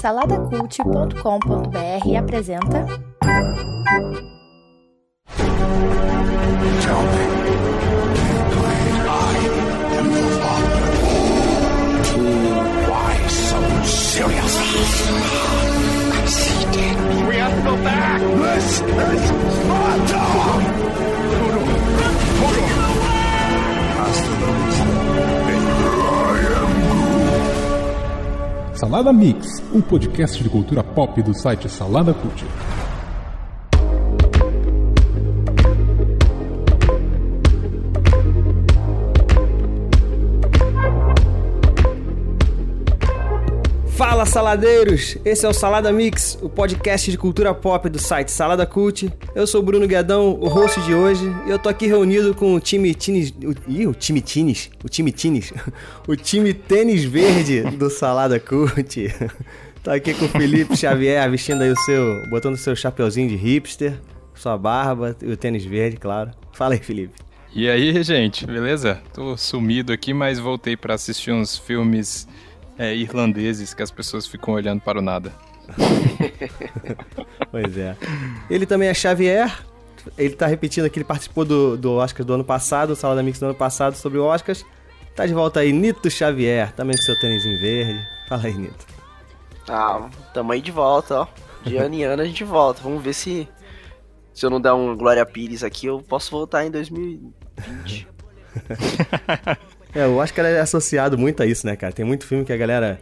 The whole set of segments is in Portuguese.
Saladacult.com.br apresenta. Tell me. Salada Mix, um podcast de cultura pop do site Salada Cult. Fala saladeiros! Esse é o Salada Mix, o podcast de cultura pop do site Salada Cult. Eu sou o Bruno Guedão, o host de hoje, e eu tô aqui reunido com o time Tines. O, ih, o time Tines? O time Tines? O time Tênis Verde do Salada Cult. Tô aqui com o Felipe Xavier vestindo aí o seu. botando o seu chapeuzinho de hipster, sua barba e o tênis verde, claro. Fala aí, Felipe. E aí, gente, beleza? Tô sumido aqui, mas voltei pra assistir uns filmes é, irlandeses que as pessoas ficam olhando para o nada. Pois é. Ele também é Xavier. Ele tá repetindo aqui, ele participou do, do Oscar do ano passado, o Salada Mix do ano passado sobre o Oscars. Tá de volta aí, Nito Xavier, também com seu tênis em verde. Fala aí, Nito. Ah, tamo aí de volta, ó. De ano em ano a gente volta. Vamos ver se. Se eu não der um Glória Pires aqui, eu posso voltar em 2020. É, o Oscar é associado muito a isso, né, cara? Tem muito filme que a galera.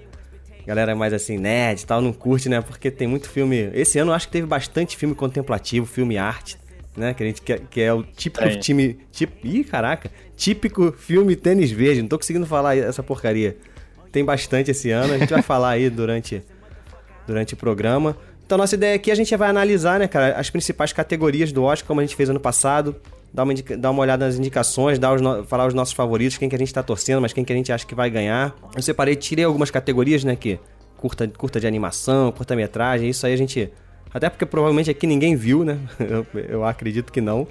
A galera mais assim, nerd e tal, não curte, né? Porque tem muito filme. Esse ano eu acho que teve bastante filme contemplativo, filme arte, né? Que a gente quer, que é o típico Tem. time. Tipo, ih, caraca! Típico filme tênis verde. Não tô conseguindo falar essa porcaria. Tem bastante esse ano, a gente vai falar aí durante, durante o programa. Então, nossa ideia aqui a gente vai analisar, né, cara, as principais categorias do Oscar, como a gente fez ano passado. Dar uma, indica- dar uma olhada nas indicações, dar os no- falar os nossos favoritos, quem que a gente tá torcendo, mas quem que a gente acha que vai ganhar. Eu separei, tirei algumas categorias, né, que curta, curta de animação, curta-metragem, isso aí a gente... Até porque provavelmente aqui ninguém viu, né? Eu, eu acredito que não.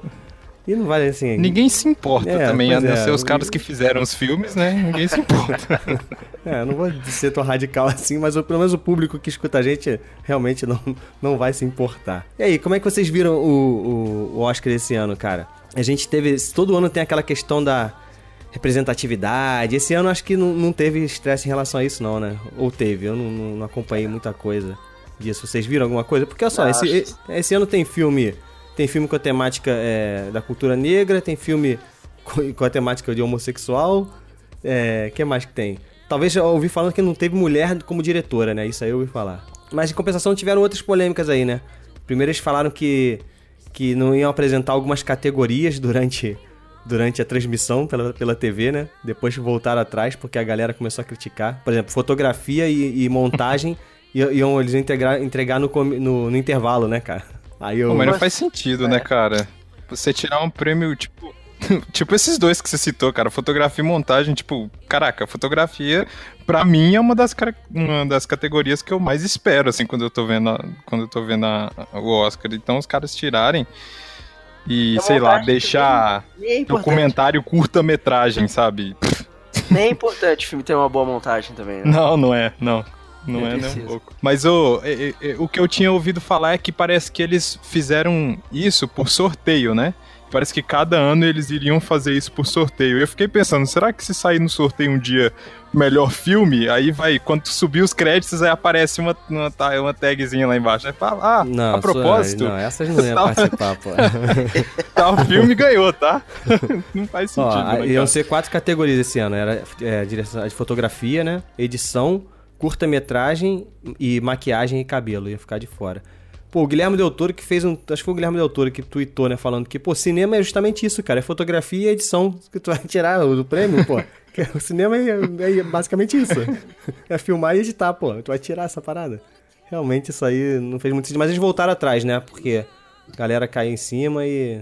E não vai, assim... Ninguém se importa É, também, a não é. ser os caras que fizeram os filmes, né? Ninguém se importa. É, não vou ser tão radical assim, mas o- pelo menos o público que escuta a gente realmente não, não vai se importar. E aí, como é que vocês viram o, o, o Oscar esse ano, cara? A gente teve. Todo ano tem aquela questão da representatividade. Esse ano acho que não, não teve estresse em relação a isso, não, né? Ou teve, eu não, não- acompanhei muita coisa disso. Vocês viram alguma coisa? Porque olha só, Não, esse, acho- esse ano tem filme. Tem filme com a temática é, da cultura negra, tem filme com, com a temática de homossexual. É, que mais que tem? Talvez eu ouvi falando que não teve mulher como diretora, né? Isso aí eu ouvi falar. Mas em compensação tiveram outras polêmicas aí, né? Primeiro eles falaram que, que não iam apresentar algumas categorias durante, durante a transmissão pela, pela TV, né? Depois voltaram atrás porque a galera começou a criticar. Por exemplo, fotografia e, e montagem iam, eles entregar, entregar no, no, no intervalo, né, cara? Aí eu. Pô, mas não faz sentido, né, cara? Você tirar um prêmio, tipo. tipo esses dois que você citou, cara. Fotografia e montagem, tipo, caraca, fotografia, pra mim, é uma das, uma das categorias que eu mais espero, assim, quando eu tô vendo, a- quando eu tô vendo a- o Oscar. Então, os caras tirarem e, A sei lá, deixar é documentário curta-metragem, sabe? Nem é importante o filme ter uma boa montagem também, né? Não, não é, não. Não é nem um pouco. Mas é, é, é, o que eu tinha ouvido falar é que parece que eles fizeram isso por sorteio, né? Parece que cada ano eles iriam fazer isso por sorteio. Eu fiquei pensando, será que se sair no sorteio um dia melhor filme, aí vai, quando subir os créditos, aí aparece uma, uma, uma tagzinha lá embaixo. Aí fala, ah, Não, a propósito, Não, essas não iam Tá- participar, pô. tal filme ganhou, tá? Não faz Ó, sentido, a- né, iam ser quatro categorias esse ano. Era é, direção de fotografia, né? Edição, curta-metragem e maquiagem e cabelo. Ia ficar de fora. Pô, o Guilherme Del Toro que fez um... Acho que foi o Guilherme Del Toro que tweetou, né? Falando que, pô, cinema é justamente isso, cara. É fotografia e edição que tu vai tirar do prêmio, pô. Que O cinema é, é basicamente isso. É filmar e editar, pô. Tu vai tirar essa parada. Realmente isso aí não fez muito sentido. Mas eles voltaram atrás, né? Porque a galera caiu em cima e...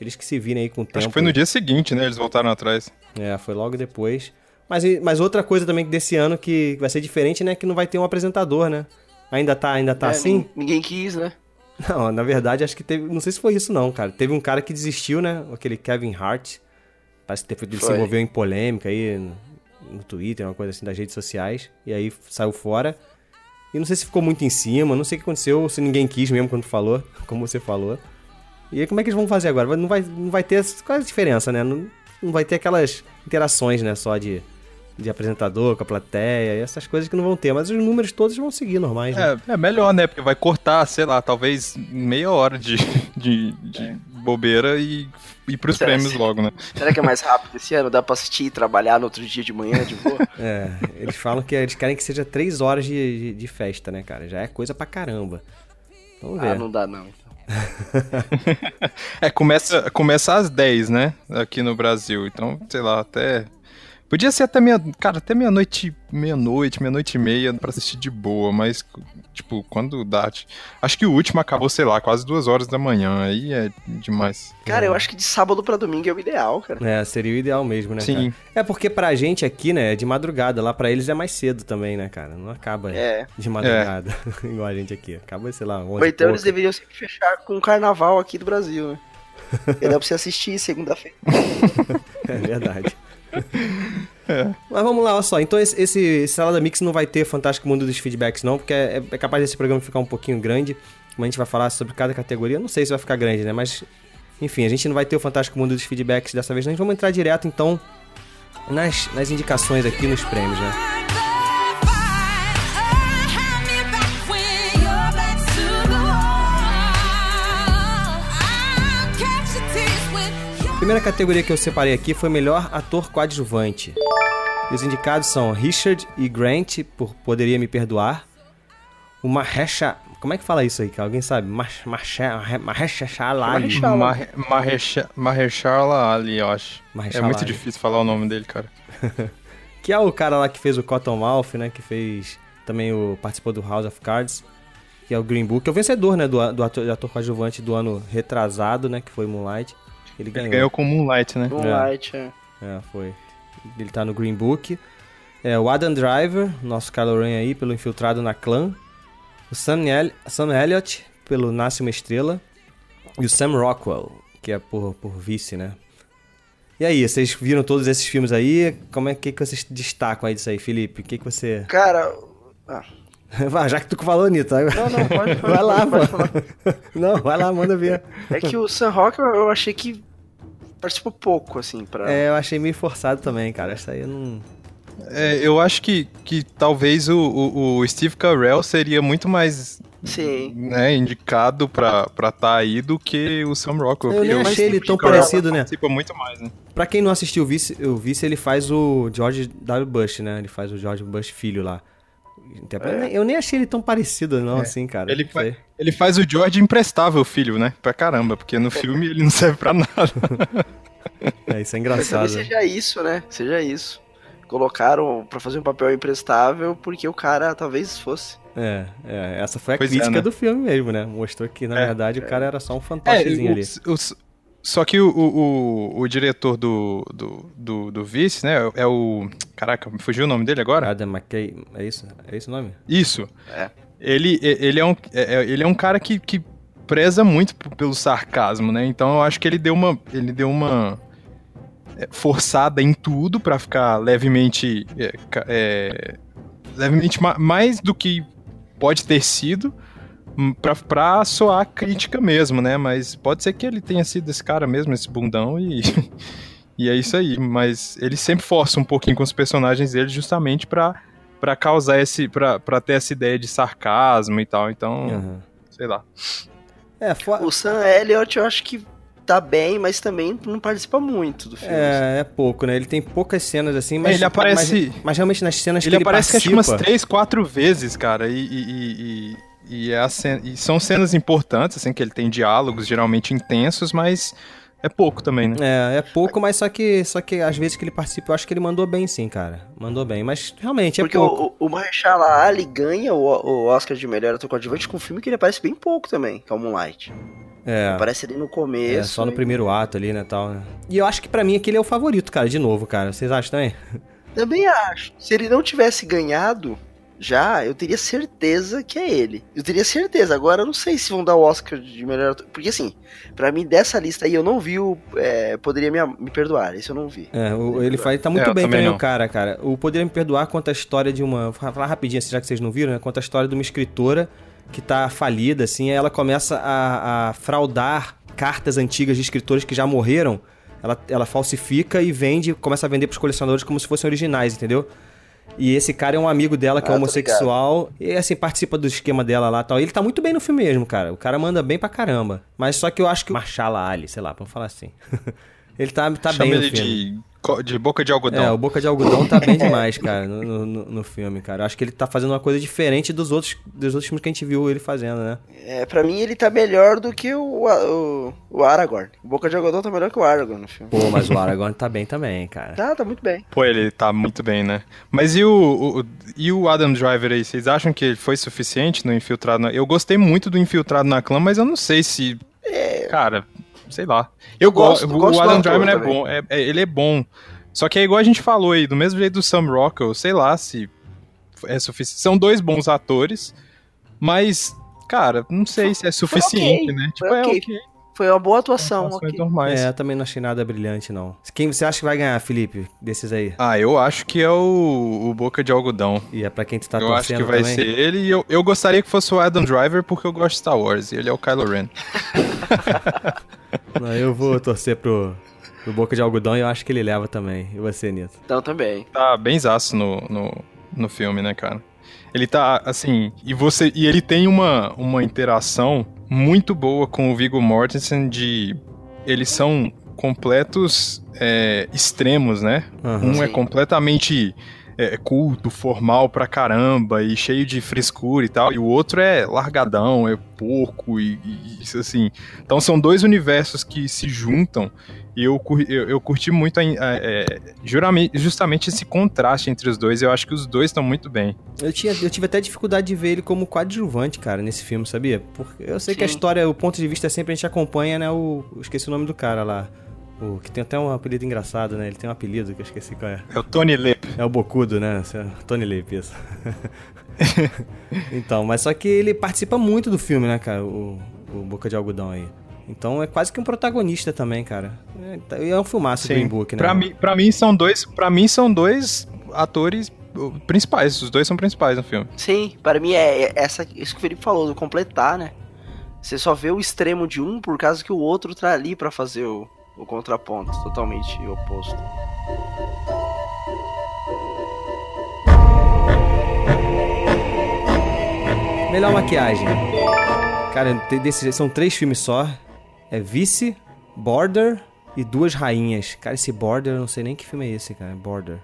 Eles que se virem aí com o tempo. Acho que foi no dia seguinte, né? Eles voltaram atrás. É, foi logo depois. Mas, e- mas outra coisa também desse ano que vai ser diferente, né? Que não vai ter um apresentador, né? Ainda tá, ainda tá É, assim? nin- Ninguém quis, né? Não, na verdade, acho que teve. Não sei se foi isso, não, cara. Teve um cara que desistiu, né? Aquele Kevin Hart. Parece que ele se envolveu em polêmica aí no, no Twitter, uma coisa assim das redes sociais. E aí saiu fora. E não sei se ficou muito em cima, não sei o que aconteceu, se ninguém quis mesmo quando falou, como você falou. E aí como é que eles vão fazer agora? Não vai, não vai ter. Qual é a diferença, né? Não, não vai ter aquelas interações, né? Só de, de apresentador com a plateia e essas coisas que não vão ter. Mas os números todos vão seguir normais, né? É, é melhor, né? Porque vai cortar, sei lá, talvez meia hora de, de, de bobeira e ir pros Será prêmios que- logo, né? Será que é mais rápido esse ano? Dá pra assistir e trabalhar no outro dia de manhã de boa? É, eles falam que eles querem que seja três horas de, de, de festa, né, cara? Já é coisa pra caramba. Vamos ver. ah, não dá não. É, começa, começa às 10, né? Aqui no Brasil. Então, sei lá, até. Podia ser até meia. Cara, até meia-noite, meia-noite, meia-noite e meia pra assistir de boa, mas, tipo, quando dá. Acho que o último acabou, sei lá, quase duas horas da manhã. Aí é demais. Cara, eu acho que de sábado pra domingo é o ideal, cara. É, seria o ideal mesmo, né, Sim. cara? É porque pra gente aqui, né, é de madrugada. Lá pra eles é mais cedo também, né, cara? Não acaba É. de madrugada, igual a gente aqui. Acaba, sei lá, 11 Ou então e eles deveriam sempre fechar com o carnaval aqui do Brasil, né? E dá pra você assistir segunda-feira. É verdade. Mas vamos lá, olha só. Então esse, esse, Salada Mix não vai ter Fantástico Mundo dos Feedbacks, não, porque é, é capaz desse programa ficar um pouquinho grande. Como a gente vai falar sobre cada categoria, não sei se vai ficar grande, né? Mas, enfim, a gente não vai ter o Fantástico Mundo dos Feedbacks dessa vez, não. A gente vamos entrar direto, então, nas, nas indicações aqui nos prêmios, né? Primeira categoria que eu separei aqui foi melhor ator coadjuvante. E os indicados são Richard e Grant, por Poderia Me Perdoar. O Mahesha... Como é que fala isso aí, cara? Alguém sabe? Mahershala Ali. Mahershala. Mahe- Mahersha- Mahershala Ali, eu acho. É muito Ali. difícil falar o nome dele, cara. Que é o cara lá que fez o Cottonmouth, né? Que fez... Também o... Participou do House of Cards. Que é o Green Book. Que é o vencedor, né? Do, do ator, do ator coadjuvante do ano retrasado, né? Que foi Moonlight. Ele ganhou. Ele ganhou com Moonlight, né? Moonlight, é. É, foi. Ele tá no Green Book. É, o Adam Driver, nosso Kylo Ren aí, pelo Infiltrado na Clã. O Sam, El Sam Elliott, pelo Nasce Uma Estrela. E o Sam Rockwell, que é por, por vice, né? E aí, vocês viram todos esses filmes aí? Como é que, que vocês destacam aí disso aí, Felipe? O que, que você. Cara. Ah, Vai, já que tu falou, Anitta. não, não, pode falar. Vai lá, pode, pode falar. Não, vai lá, manda ver. É que o Sam Rock eu- eu achei que participou pouco, assim, pra. É, eu achei meio forçado também, cara. Essa aí eu não. É, eu acho que, que talvez o, o, o Steve Carell seria muito mais Sim. né, indicado pra estar tá aí do que o Sam Rockwell. Eu nem porque achei ele tão Carell parecido, né? Participa muito mais, né? Pra quem não assistiu o Vice, o Vice ele faz o George W. Bush, né? Ele faz o George Bush filho lá. Então, eu nem- Eu nem achei ele tão parecido, não, assim, cara. Ele, fa ele faz o George imprestável, filho, né? Pra caramba, porque no filme ele não serve pra nada. É, isso é engraçado. talvez seja isso, né? Seja isso. Colocaram pra fazer um papel imprestável porque o cara talvez fosse. É, é, essa foi a Pois é, crítica né? do filme mesmo, né? Mostrou que, na É, verdade, o cara era só um fantochezinho ali. o- o- só que o, o, o, diretor do, do, do, do Vice, né? É o. Caraca, me fugiu o nome dele agora? Adam McKay, é isso? É esse o nome? Isso. É. Ele, ele, é um, é- é- ele é um cara que, que preza muito pelo sarcasmo, né? Então eu acho que ele deu uma. Ele deu uma. é, Forçada em tudo pra ficar levemente. é, é, levemente ma- mais do que pode ter sido. Hum, Pra, pra soar crítica mesmo, né? Mas pode ser que ele tenha sido esse cara mesmo, esse bundão, e, e é isso aí. Mas ele sempre força um pouquinho com os personagens dele justamente pra, pra causar esse. Pra, pra ter essa ideia de sarcasmo e tal. Então, Aham. sei lá. É, fo- O Sam Elliott eu acho que tá bem, mas também não participa muito do filme. é, é pouco, né? Ele tem poucas cenas assim, mas. ele aparece- Mas, mas realmente nas cenas Ele que ele aparece que acho que participa... umas três, quatro vezes, cara, e, e, e, e- é a cena- e são cenas importantes, assim, que ele tem diálogos geralmente intensos, mas é pouco também, né? É, é pouco, mas só que, só que às vezes que ele participa, eu acho que ele mandou bem sim, cara. Mandou bem, mas realmente é Porque pouco. o, o Mahershala Ali ganha o, o Oscar de melhor ator coadjuvante com um filme que ele aparece bem pouco também, que é o Moonlight. É, Aparece ali no é, começo. só no e- primeiro ato ali, né, tal. né? E eu acho que pra mim aquele é o favorito, cara, de novo, cara. Vocês acham também? Também acho. Se ele não tivesse ganhado, já, eu teria certeza que é ele. Eu teria certeza. Agora eu não sei se vão dar o Oscar de melhor ator. Porque assim, pra mim dessa lista aí eu não vi o. é, poderia me, me perdoar. Esse eu não vi. É, o- ele faz, tá muito É, bem também não. o cara, cara. O Poderia Me Perdoar conta a história de uma... Vou falar rapidinho, assim, já que vocês não viram, né? Conta a história de uma escritora que tá falida, assim, aí ela começa a, a fraudar cartas antigas de escritores que já morreram. Ela, ela falsifica e vende, começa a vender pros colecionadores como se fossem originais, entendeu? E esse cara é um amigo dela que Ah, é homossexual. E assim, participa do esquema dela lá e tal. Ele tá muito bem no filme mesmo, cara. O cara manda bem pra caramba. Mas só que eu acho que o Marshala Ali, sei lá, vamos falar assim. ele tá, tá Chama bem no ele filme. de, de boca de algodão. É, o Boca de Algodão tá bem demais, cara, no, no- no- no filme, cara. Eu acho que ele tá fazendo uma coisa diferente dos outros, dos outros filmes que a gente viu ele fazendo, né? É, pra mim ele tá melhor do que o, o, o Aragorn. O Boca de Algodão tá melhor que o Aragorn no filme. Pô, mas o Aragorn tá bem também, cara. Tá, tá muito bem. Pô, ele tá muito bem, né? Mas e o, o- e o Adam Driver aí? Vocês acham que ele foi suficiente no Infiltrado na... Eu gostei muito do Infiltrado na Clã, mas eu não sei se... Cara, sei lá. Eu, gosto- gosto. gosto O Adam Driver é também. bom. é- é- ele é bom. Só que é igual a gente falou aí, do mesmo jeito do Sam Rockwell, sei lá se é suficiente. São dois bons atores, mas, cara, não sei se é suficiente, ok, né? foi Tipo, é ok. ok. Foi uma boa atuação. Atuações ok. normais. É, também não achei nada brilhante, não. Quem você acha que vai ganhar, Felipe, desses aí? Ah, eu acho que é o, o Boca de Algodão. E é pra quem tu tá eu acho torcendo que vai também? ser ele e eu, eu gostaria que fosse o Adam Driver porque eu gosto de Star Wars e ele é o Kylo Ren. Não, eu vou torcer pro, pro Boca de Algodão e eu acho que ele leva também. E você, Nito? Então também. Tá bem zaço no, no, no filme, né, cara? Ele tá, assim, e você e ele tem uma, uma interação muito boa com o Viggo Mortensen de... Eles são completos é, extremos, né? Aham. Um é completamente é, culto, formal pra caramba e cheio de frescura e tal. E o outro é largadão, é porco e, e isso assim. Então são dois universos que se juntam e eu, eu, eu curti muito a, a- é, justamente esse contraste entre os dois. Eu acho que os dois estão muito bem. Eu, tinha, eu tive até dificuldade de ver ele como coadjuvante, cara, nesse filme, sabia? Porque eu sei que a Sim. história, o ponto de vista sempre a gente acompanha, né? O, eu esqueci o nome do cara lá. O, que tem até um apelido engraçado, né? Ele tem um apelido que eu esqueci qual é. É o Tony Lip. É o Bocudo, né? É Tony Leip, isso. então, mas só que ele participa muito do filme, né, cara? O, o Boca de Algodão aí. Então é quase que um protagonista também, cara. É, é um filmaço do Green Book, né? Pra mim, pra mim são dois, para mim são dois atores principais. Os dois são principais no filme. Sim, para mim é é essa, isso que o Felipe falou, do completar, né? Você só vê o extremo de um por causa que o outro tá ali pra fazer o, o contraponto, totalmente oposto. Melhor maquiagem. Cara, tem desses, são três filmes só. É Vice, Border e Duas Rainhas. Cara, esse Border, eu não sei nem que filme é esse, cara. Border.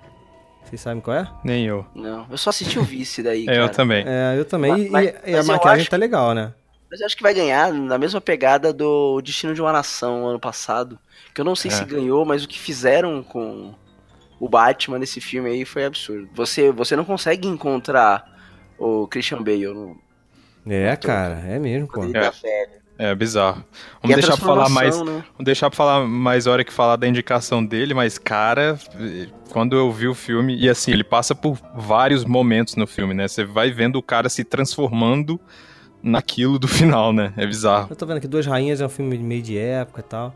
Vocês sabem qual é? Nem eu. Não, eu só assisti o Vice daí, É, cara. eu também. É, eu também. Mas- E- mas- e, a maquiagem acho- tá legal, né? Mas eu acho que vai ganhar na mesma pegada do Destino de uma Nação ano passado. Que eu não sei É. se ganhou, mas o que fizeram com o Batman nesse filme aí foi absurdo. Você, você não consegue encontrar o Christian Bale no É, cara, é mesmo, pô. É. tá velho. É bizarro. Vamos deixar pra falar mais. né? Vamos deixar pra falar mais hora que falar da indicação dele, mas, cara, quando eu vi o filme, e assim, ele passa por vários momentos no filme, né? Você vai vendo o cara se transformando naquilo do final, né? É bizarro. Eu tô vendo que Duas Rainhas é um filme meio de época e tal.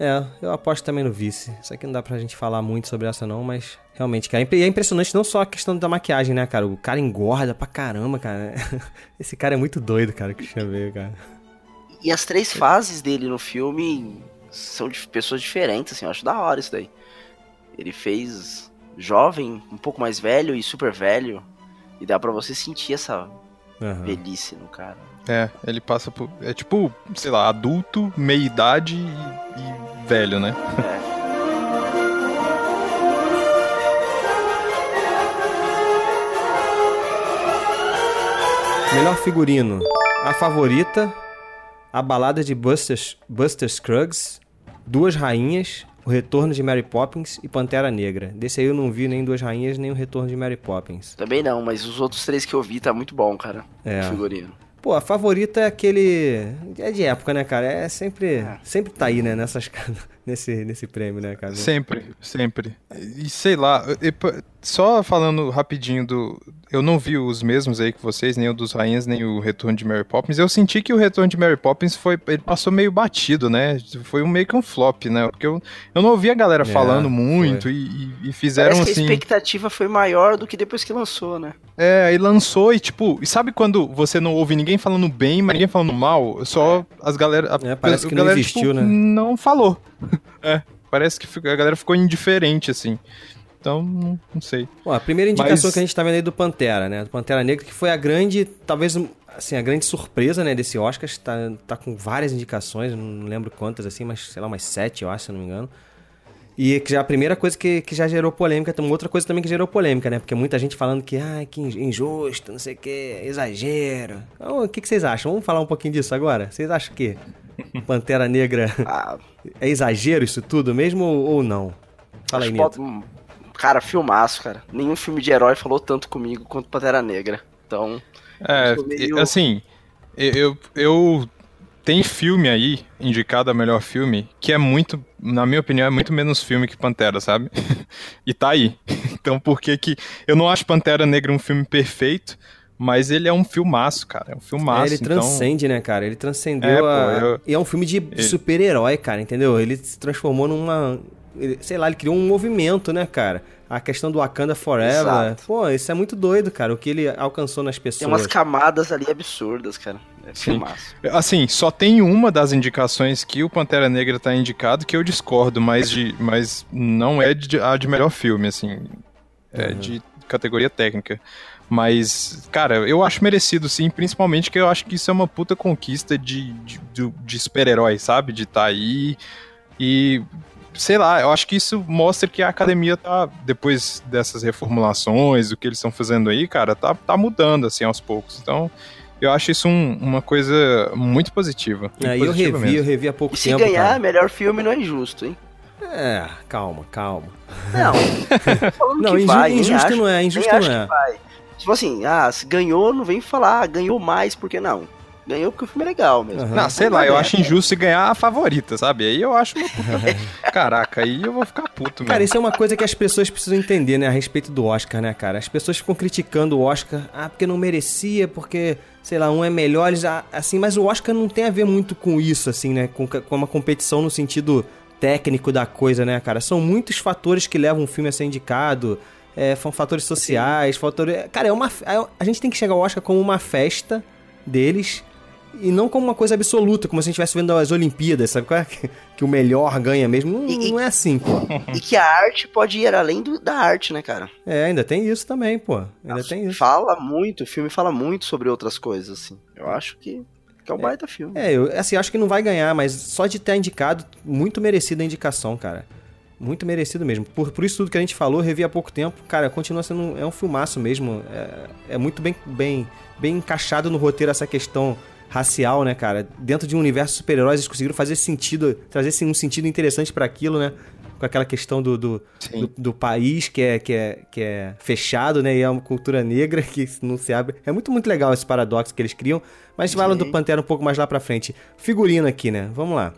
É, eu aposto também no Vice. Isso aqui não dá pra gente falar muito sobre essa não, mas realmente, cara, e é impressionante não só a questão da maquiagem, né, cara? O cara engorda pra caramba, cara. Esse cara é muito doido, cara, que ver, cara. E as três fases dele no filme são de pessoas diferentes, assim, eu acho da hora isso daí. Ele fez jovem, um pouco mais velho e super velho. E dá pra você sentir essa Aham. velhice no cara. É, ele passa por. É tipo, sei lá, adulto, meia-idade e, e velho, né? É. Melhor figurino. A favorita, a balada de Buster, Buster Scruggs, Duas Rainhas, O Retorno de Mary Poppins e Pantera Negra. Desse aí eu não vi nem Duas Rainhas, nem O Retorno de Mary Poppins. Também não, mas os outros três que eu vi tá muito bom, cara. É. O figurino. Pô, a favorita é aquele. É de época, né, cara? É sempre. Sempre tá aí, né? Nessas, nesse, nesse prêmio, né, cara? Sempre, sempre. E sei lá, e só falando rapidinho do. Eu não vi os mesmos aí que vocês, nem o dos Rainhas, nem o Retorno de Mary Poppins. Eu senti que o Retorno de Mary Poppins foi. Ele passou meio batido, né? Foi um, meio que um flop, né? Porque eu, eu não ouvi a galera É, falando muito e, e- e fizeram Parece que a assim. expectativa foi maior do que depois que lançou, né? É, aí lançou e tipo, e sabe quando você não ouve ninguém falando bem, mas ninguém falando mal? Só as galera. A, É, parece a que não galera, existiu, tipo, né? Não falou. É, parece que a galera ficou indiferente, assim. Então, não, sei. Bom, a primeira indicação Mas- que a gente tá vendo aí do Pantera, né? Do Pantera Negra, que foi a grande, talvez, assim, a grande surpresa, né, desse Oscar. Tá, tá com várias indicações, não lembro quantas, assim, mas, sei lá, umas sete, eu acho, se não me engano. E que já a primeira coisa que, que já gerou polêmica, tem outra coisa também que gerou polêmica, né? Porque muita gente falando que, ah, que in- injusto, não sei o que, exagero. Então, o que, que vocês acham? Vamos falar um pouquinho disso agora? Vocês acham que Pantera Negra Ah, é exagero isso tudo mesmo ou, não? Fala aí, acho que Nito. pode- Cara, filmaço, cara. Nenhum filme de herói falou tanto comigo quanto Pantera Negra. Então, É, meio- assim, eu, eu. Tem filme aí, indicado a melhor filme, que é muito, na minha opinião, é muito menos filme que Pantera, sabe? e tá aí. Então por que que. Eu não acho Pantera Negra um filme perfeito, mas ele é um filmaço, cara. É um filmaço. É, ele então... transcende, né, cara? Ele transcendeu É, pô, a... eu- E é um filme de Ele- super-herói, cara, entendeu? Ele se transformou numa... Sei lá, ele criou um movimento, né, cara? A questão do Wakanda Forever. Exato. Pô, isso é muito doido, cara. O que ele alcançou nas pessoas. tem umas camadas ali absurdas, cara. É Sim. filmaço. Assim, só tem uma das indicações que o Pantera Negra tá indicado que eu discordo, mas, de, mas não é de, a de melhor filme, assim. É de categoria técnica. Mas, cara, eu acho merecido, sim, principalmente que eu acho que isso é uma puta conquista de, de, de super-herói, sabe? De estar aí e. Sei lá, eu acho que isso mostra que a academia tá, depois dessas reformulações, o que eles estão fazendo aí, cara, tá, tá mudando, assim, aos poucos. Então, eu acho isso um- uma coisa muito positiva. muito É, e eu positiva revi, eu mesmo. revi há pouco E se tempo, ganhar cara. melhor filme não é injusto, hein? É, calma, calma. Não. falando Não, que inju- vai, injusto acho- não é, injusto acho não é. Tipo assim, ah, se ganhou, não vem falar, ah, ganhou mais, por que não? Ganhou porque o filme é legal mesmo. Aham. Não, sei lá, eu acho injusto se ganhar a favorita, sabe? Aí eu acho uma puta... Caraca, aí eu vou ficar puto, Cara, mesmo. isso é uma coisa que as pessoas precisam entender, né, a respeito do Oscar, né, cara? As pessoas ficam criticando o Oscar, ah, porque não merecia, porque, sei lá, um é melhor, eles, ah, assim, mas o Oscar não tem a ver muito com isso, assim, né, com, com uma competição no sentido técnico da coisa, né, cara? São muitos fatores que levam um filme a ser indicado, é, são fatores sociais, fatores... Cara, é uma... A gente tem que chegar ao Oscar como uma festa deles... E não como uma coisa absoluta, como se a gente estivesse vendo as Olimpíadas, sabe é? Que, que o melhor ganha mesmo. Não, E- não é assim, pô. E que a arte pode ir além do- da arte, né, cara? É, ainda tem isso também, pô. Ainda tem isso. Fala muito, o filme fala muito sobre outras coisas, assim. Eu acho que, que é um baita filme. É, eu assim, acho que não vai ganhar, mas só de ter indicado, muito merecida a indicação, cara. Muito merecido mesmo. Por, por isso tudo que a gente falou, revi há pouco tempo, cara, continua sendo é um filmaço mesmo. É, é muito bem, bem, bem encaixado no roteiro essa questão racial, né, cara? Dentro de um universo de super-heróis, eles conseguiram fazer sentido, trazer assim, um sentido interessante pra aquilo, né? Com aquela questão do, do, do, do país que é, que, é, que é fechado, né? E é uma cultura negra que não se abre. É muito, muito legal esse paradoxo que eles criam. Mas lá do. Pantera um pouco mais lá pra frente. Figurino aqui, né? Vamos lá.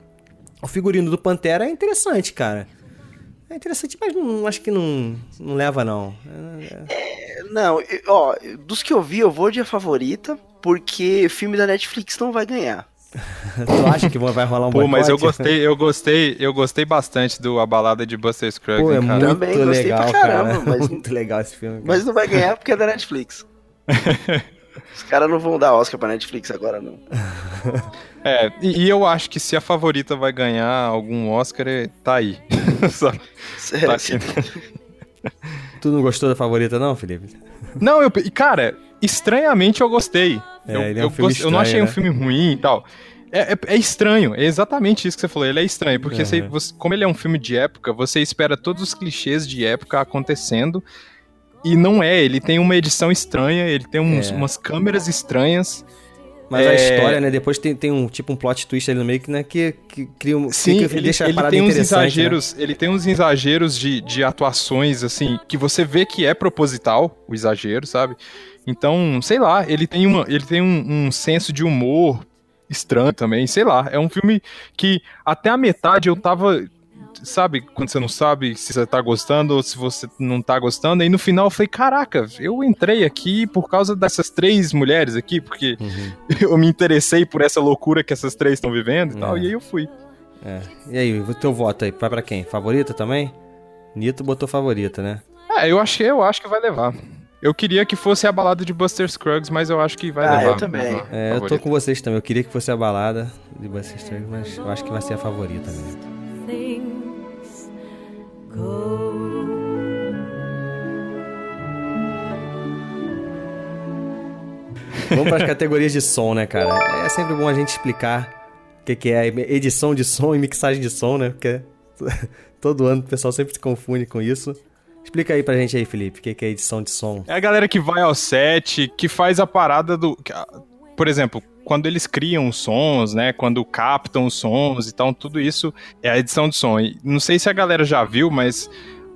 O figurino do Pantera é interessante, cara. É interessante, mas não, acho que não, não leva, não. É- Não, eu- ó, dos que eu vi, eu vou de a favorita, porque filme da Netflix não vai ganhar. tu acha que vai rolar um Pô, mas eu boicote? gostei, eu gostei, eu gostei bastante do A Balada de Buster Scruggs, Pô, é muito Também gostei legal, pra caramba, cara. mas- Muito legal esse filme. cara. Mas não vai ganhar porque é da Netflix. Os caras não vão dar Oscar pra Netflix agora, não. É, e, e eu acho que se a favorita vai ganhar algum Oscar, é- tá aí. Sabe? Sério, Tá aqui. Tu não gostou da favorita, não, Felipe? Não, eu, e, cara, estranhamente eu gostei. É, eu, ele é um eu, filme gost- eu não achei estranho, um né? filme ruim e tal. É, é- é estranho, é exatamente isso que você falou. Ele é estranho, porque Uhum. você- você- como ele é um filme de época, você espera todos os clichês de época acontecendo. E não é, ele tem uma edição estranha, ele tem uns- É. umas câmeras estranhas. Mas a É. história, né? Depois tem, tem um tipo um plot twist ali no meio que, né, que, que cria um. Sim, que ele, deixa a ele tem uns né? exageros, ele tem uns exageros de, de atuações, assim, que você vê que é proposital, o exagero, sabe? Então, sei lá, ele tem, uma, ele tem um, um senso de humor estranho também, sei lá. É um filme que até a metade eu tava sabe, quando você não sabe se você tá gostando ou se você não tá gostando. E no final eu falei, caraca, eu entrei aqui por causa dessas três mulheres aqui, porque Uhum. eu me interessei por essa loucura que essas três estão vivendo e tal, É. e aí eu fui. É. E aí, o teu voto aí, vai pra quem? Favorita também? Nito botou favorita, né? É, eu acho, que- eu acho que vai levar. Eu queria que fosse a balada de Buster Scruggs, mas eu acho que vai Ah, levar. eu também. É, eu tô com vocês também. Eu queria que fosse a balada de Buster Scruggs, mas eu acho que vai ser a favorita mesmo. Vamos para as categorias de som, né, cara? É sempre bom a gente explicar o que, que é edição de som e mixagem de som, né? Porque todo ano o pessoal sempre se confunde com isso. Explica aí pra gente aí, Felipe, o que, que é edição de som. É a galera que vai ao set, que faz a parada do. Por exemplo, quando eles criam os sons, né? Quando captam os sons e tal, tudo isso é a edição de som. E não sei se a galera já viu, mas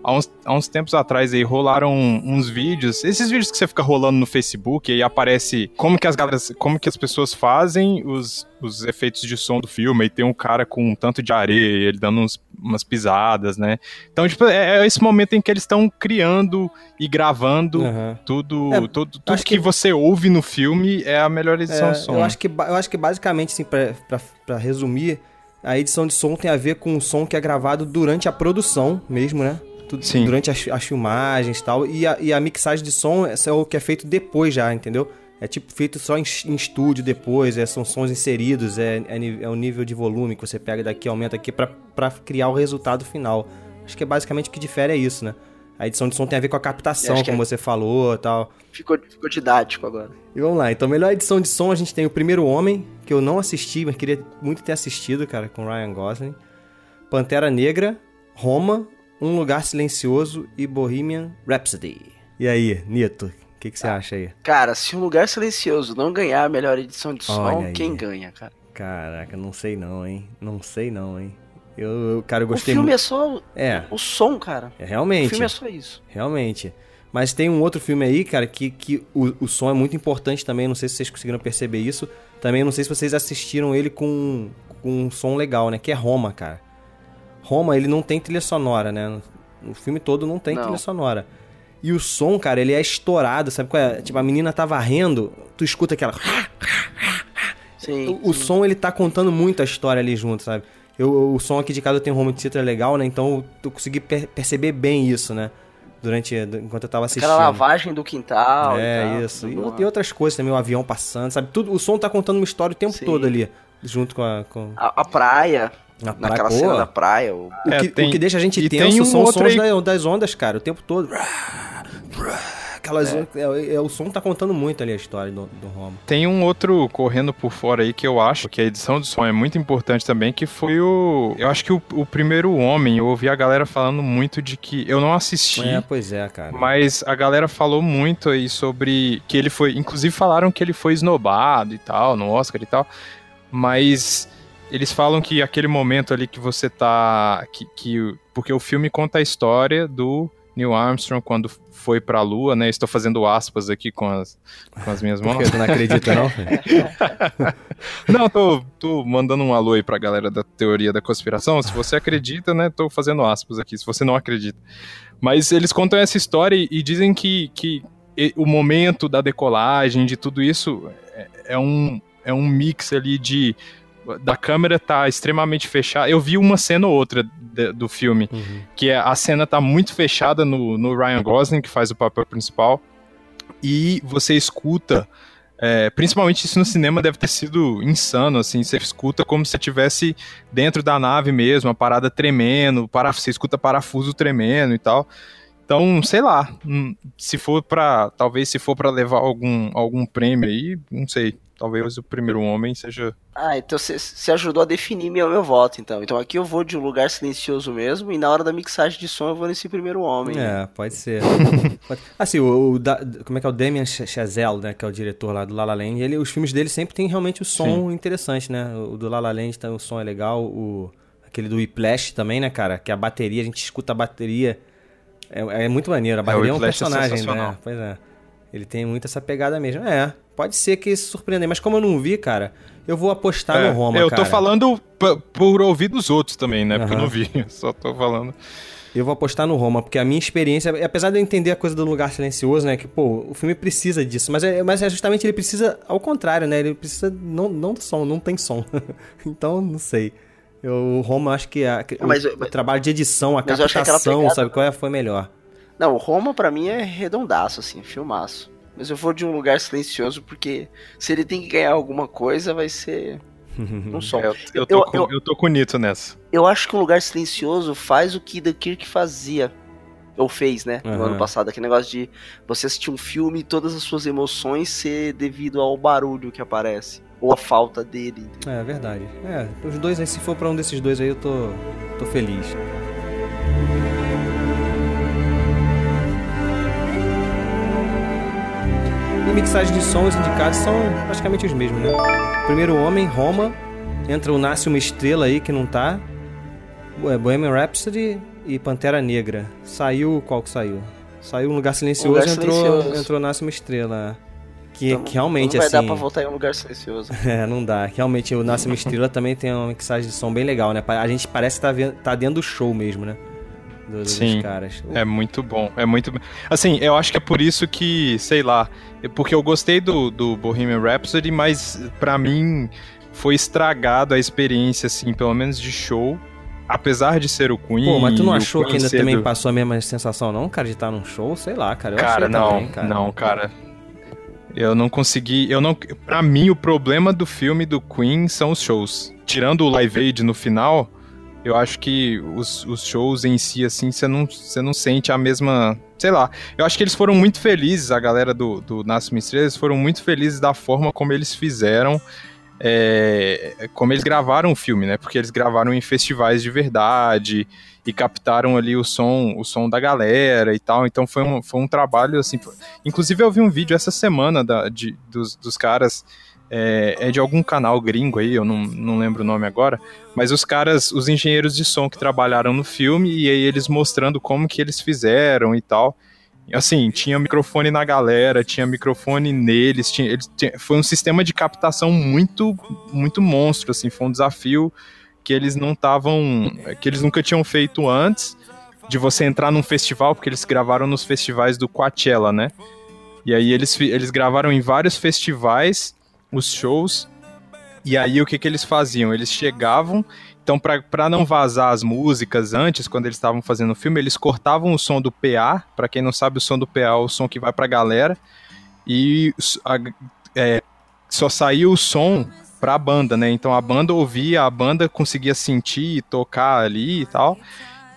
há uns, há uns tempos atrás aí rolaram uns vídeos. Esses vídeos que você fica rolando no Facebook e aí aparece como que as galeras, como que as pessoas fazem os, os efeitos de som do filme. E tem um cara com um tanto de areia, ele dando uns- umas pisadas, né? Então, tipo, é, é esse momento em que eles estão criando e gravando Aham. tudo, É, tudo, tudo acho que... que- você ouve no filme é a melhor edição É, de som. eu, acho que, eu acho que basicamente, assim, pra, pra, pra resumir, a edição de som tem a ver com o som que é gravado durante a produção mesmo, né? Tudo, Sim. Durante as, as filmagens e tal. E a, e a mixagem de som essa é o que é feito depois já, entendeu? É tipo feito só em, em estúdio depois, é, são sons inseridos, é, é, é o nível de volume que você pega daqui, aumenta aqui pra, pra criar o resultado final. Acho que é basicamente o que difere é isso, né? A edição de som tem a ver com a captação, como é- você falou e tal. Ficou, ficou didático agora. E vamos lá, então, melhor edição de som, a gente tem o Primeiro Homem, que eu não assisti, mas queria muito ter assistido, cara, com Ryan Gosling. Pantera Negra, Roma, Um Lugar Silencioso e Bohemian Rhapsody. E aí, Nito, o que, que você acha aí? Cara, se um lugar silencioso não ganhar a melhor edição de som, Olha aí. quem ganha, cara? Caraca, não sei não, hein? Não sei não, hein? Eu, eu cara, eu O gostei filme muito. é só É, o som, cara. é O realmente. filme é só isso. Realmente. Mas tem um outro filme aí, cara, que, que o, o som é muito importante também. Não sei se vocês conseguiram perceber isso. Também não sei se vocês assistiram ele com, com um som legal, né? Que é Roma, cara. Roma, ele não tem trilha sonora, né? O filme todo não tem Não. trilha sonora. E o som, cara, ele é estourado, sabe qual é? Tipo, a menina tá varrendo, tu escuta aquela... Sim. O, o som, ele tá contando muito a história ali junto, sabe? Eu, o som aqui de casa eu tenho um home theater legal, né? Então eu consegui per- perceber bem isso, né? Durante, enquanto eu tava assistindo. Aquela lavagem do quintal. e É, tal, isso. E, e outras coisas também, o avião passando, sabe? Tudo, o som tá contando uma história o tempo Sim. todo ali, junto com a, com A, a praia, a praia. naquela Pô, cena da praia. O... o, É, que, tem- o que deixa a gente e tenso tem um são os outro sons aí- da- das ondas, cara, o tempo todo. Aquelas, é. é, o som tá contando muito ali a história do, do Roma. Tem um outro correndo por fora aí que eu acho que a edição de som é muito importante também, que foi o. Eu acho que o, o primeiro homem, eu ouvi a galera falando muito de que. Eu não assisti. É, pois é, cara. Mas a galera falou muito aí sobre que ele foi. Inclusive falaram que ele foi esnobado e tal, no Oscar e tal. Mas eles falam que aquele momento ali que você tá. Que, que, porque o filme conta a história do Neil Armstrong quando foi pra Lua, né? Estou fazendo aspas aqui com as, com as minhas mãos. Porque não acredita, não? Não, tô, tô mandando um alô aí pra galera da teoria da conspiração. Se você acredita, né, tô fazendo aspas aqui, se você não acredita. Mas eles contam essa história e, e dizem que, que o momento da decolagem, de tudo isso, é, é um, é um mix ali de. Da câmera tá extremamente fechada. Eu vi uma cena ou outra de- do filme, Uhum. que é, a cena tá muito fechada no, no Ryan Gosling, que faz o papel principal, e você escuta, é, principalmente isso no cinema deve ter sido insano, assim, você escuta como se estivesse dentro da nave mesmo, a parada tremendo, para, você escuta parafuso tremendo e tal. Então, sei lá, hum, se for pra, talvez se for pra levar algum, algum prêmio aí, não sei, talvez o primeiro homem seja Ah, então você ajudou a definir meu, meu voto, então. Então aqui eu vou de um lugar silencioso mesmo, e na hora da mixagem de som eu vou nesse primeiro homem. né? É, pode ser. Pode- Assim, o, o da- como é que é o Damien Ch- Chazelle, né, que é o diretor lá do La La Land, ele, os filmes dele sempre tem realmente o som interessante, né? O do La La Land, tá, o som é legal, o aquele do Whiplash também, né, cara? Que a bateria, a gente escuta a bateria, é, é muito maneiro, a bateria é, um Whiplash é personagem, sensacional. né? Pois é. Ele tem muito essa pegada mesmo. É, pode ser que se surpreenda. Mas como eu não vi, cara, eu vou apostar É, no Roma, eu cara. tô falando por ouvir dos outros também, né? Porque eu não vi, só tô falando. Eu vou apostar no Roma, porque a minha experiência, apesar de eu entender a coisa do lugar silencioso, né? Que, pô, o filme precisa disso, mas é, mas é justamente ele precisa ao contrário, né? Ele precisa não, não do som, não tem som. então, não sei. Eu, o Roma, acho que a- o, Mas- o trabalho de edição, a mas eu acho que aquela captação, pegada- sabe qual é? Foi melhor. Não, o Roma pra mim é redondaço, assim, filmaço. Mas eu vou de um lugar silencioso porque se ele tem que ganhar alguma coisa, vai ser um som. Eu, eu, tô, Eu- com, eu- eu tô com o Nito nessa. Eu acho que um lugar silencioso faz o que The Kirk fazia. Ou fez, né? No Aham. ano passado. Aquele negócio de você assistir um filme e todas as suas emoções ser devido ao barulho que aparece. Ou a falta dele. entendeu? É verdade. É, os dois aí, se for pra um desses dois aí, eu tô, tô feliz. Mixagem de som, os indicados são praticamente os mesmos, né? Primeiro Homem, Roma, entra o Nasce uma Estrela aí, que não tá. É, Bohemian Rhapsody e Pantera Negra. Saiu, qual que saiu? Saiu um Lugar Silencioso, Lugar entrou, Silencioso. entrou Nasce uma Estrela. Que, Então, que realmente, não vai assim... dar pra voltar em um lugar silencioso. É, não dá. Realmente, o Nasce uma Estrela também tem uma mixagem de som bem legal, né? A gente parece que tá, tá dentro do show mesmo, né? Do- dos Sim. caras. É muito bom, é muito. Assim, eu acho que é por isso que, sei lá, é porque eu gostei do, do Bohemian Rhapsody, mas pra mim foi estragado a experiência, assim, pelo menos de show. Apesar de ser o Queen. Pô, mas tu não achou que ainda ser também passou a mesma sensação, não, cara, de estar num show? Sei lá, cara. Eu Cara, não, também, cara. não, cara. Eu não consegui. Eu não. Pra mim, o problema do filme do Queen são os shows. Tirando o Live Aid no final, eu acho que os, os shows em si, assim, você não, você não sente a mesma. Sei lá. Eu acho que eles foram muito felizes, a galera do, do Nasce eles foram muito felizes da forma como eles fizeram. é, como eles gravaram o filme, né? Porque eles gravaram em festivais de verdade e captaram ali o som, o som da galera e tal. Então foi um, foi um trabalho assim. Inclusive eu vi um vídeo essa semana da, de, dos, dos caras. É, é de algum canal gringo aí, eu não, não lembro o nome agora, mas os caras, os engenheiros de som que trabalharam no filme, e aí eles mostrando como que eles fizeram e tal. Assim, tinha microfone na galera, tinha microfone neles, tinha, eles tinha- foi um sistema de captação muito, muito monstro, assim, foi um desafio que eles não estavam, que eles nunca tinham feito antes, de você entrar num festival, porque eles gravaram nos festivais do Coachella, né? E aí eles, eles gravaram em vários festivais os shows, e aí o que, que eles faziam? Eles chegavam, então para não vazar as músicas antes, quando eles estavam fazendo o filme, eles cortavam o som do PA, para quem não sabe, o som do PA é o som que vai pra galera, e a- é, só saía o som pra banda, né? Então a banda ouvia, a banda conseguia sentir e tocar ali e tal.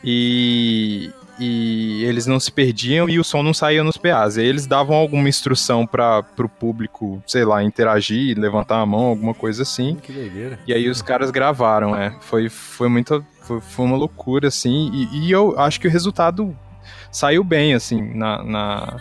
E, e eles não se perdiam e o som não saía nos PAs. Aí eles davam alguma instrução para pro público, sei lá, interagir, levantar a mão, alguma coisa assim. Que doideira. E aí os caras gravaram, é. Foi, foi muito. Foi, foi uma loucura, assim. E, e eu acho que o resultado saiu bem, assim, na, na,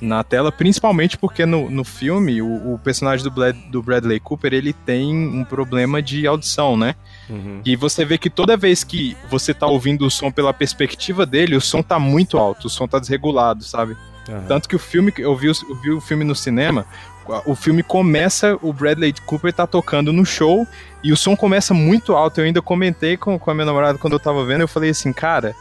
na tela, principalmente porque no, no filme o, o personagem do, Blad, do Bradley Cooper ele tem um problema de audição, né? Uhum. E você vê que toda vez que você tá ouvindo o som pela perspectiva dele, o som tá muito alto, o som tá desregulado, sabe? Aham. Tanto que o filme, eu vi, o- eu vi o filme no cinema, o filme começa, o Bradley Cooper tá tocando no show e o som começa muito alto. Eu ainda comentei com, com a minha namorada quando eu tava vendo, eu falei assim, cara,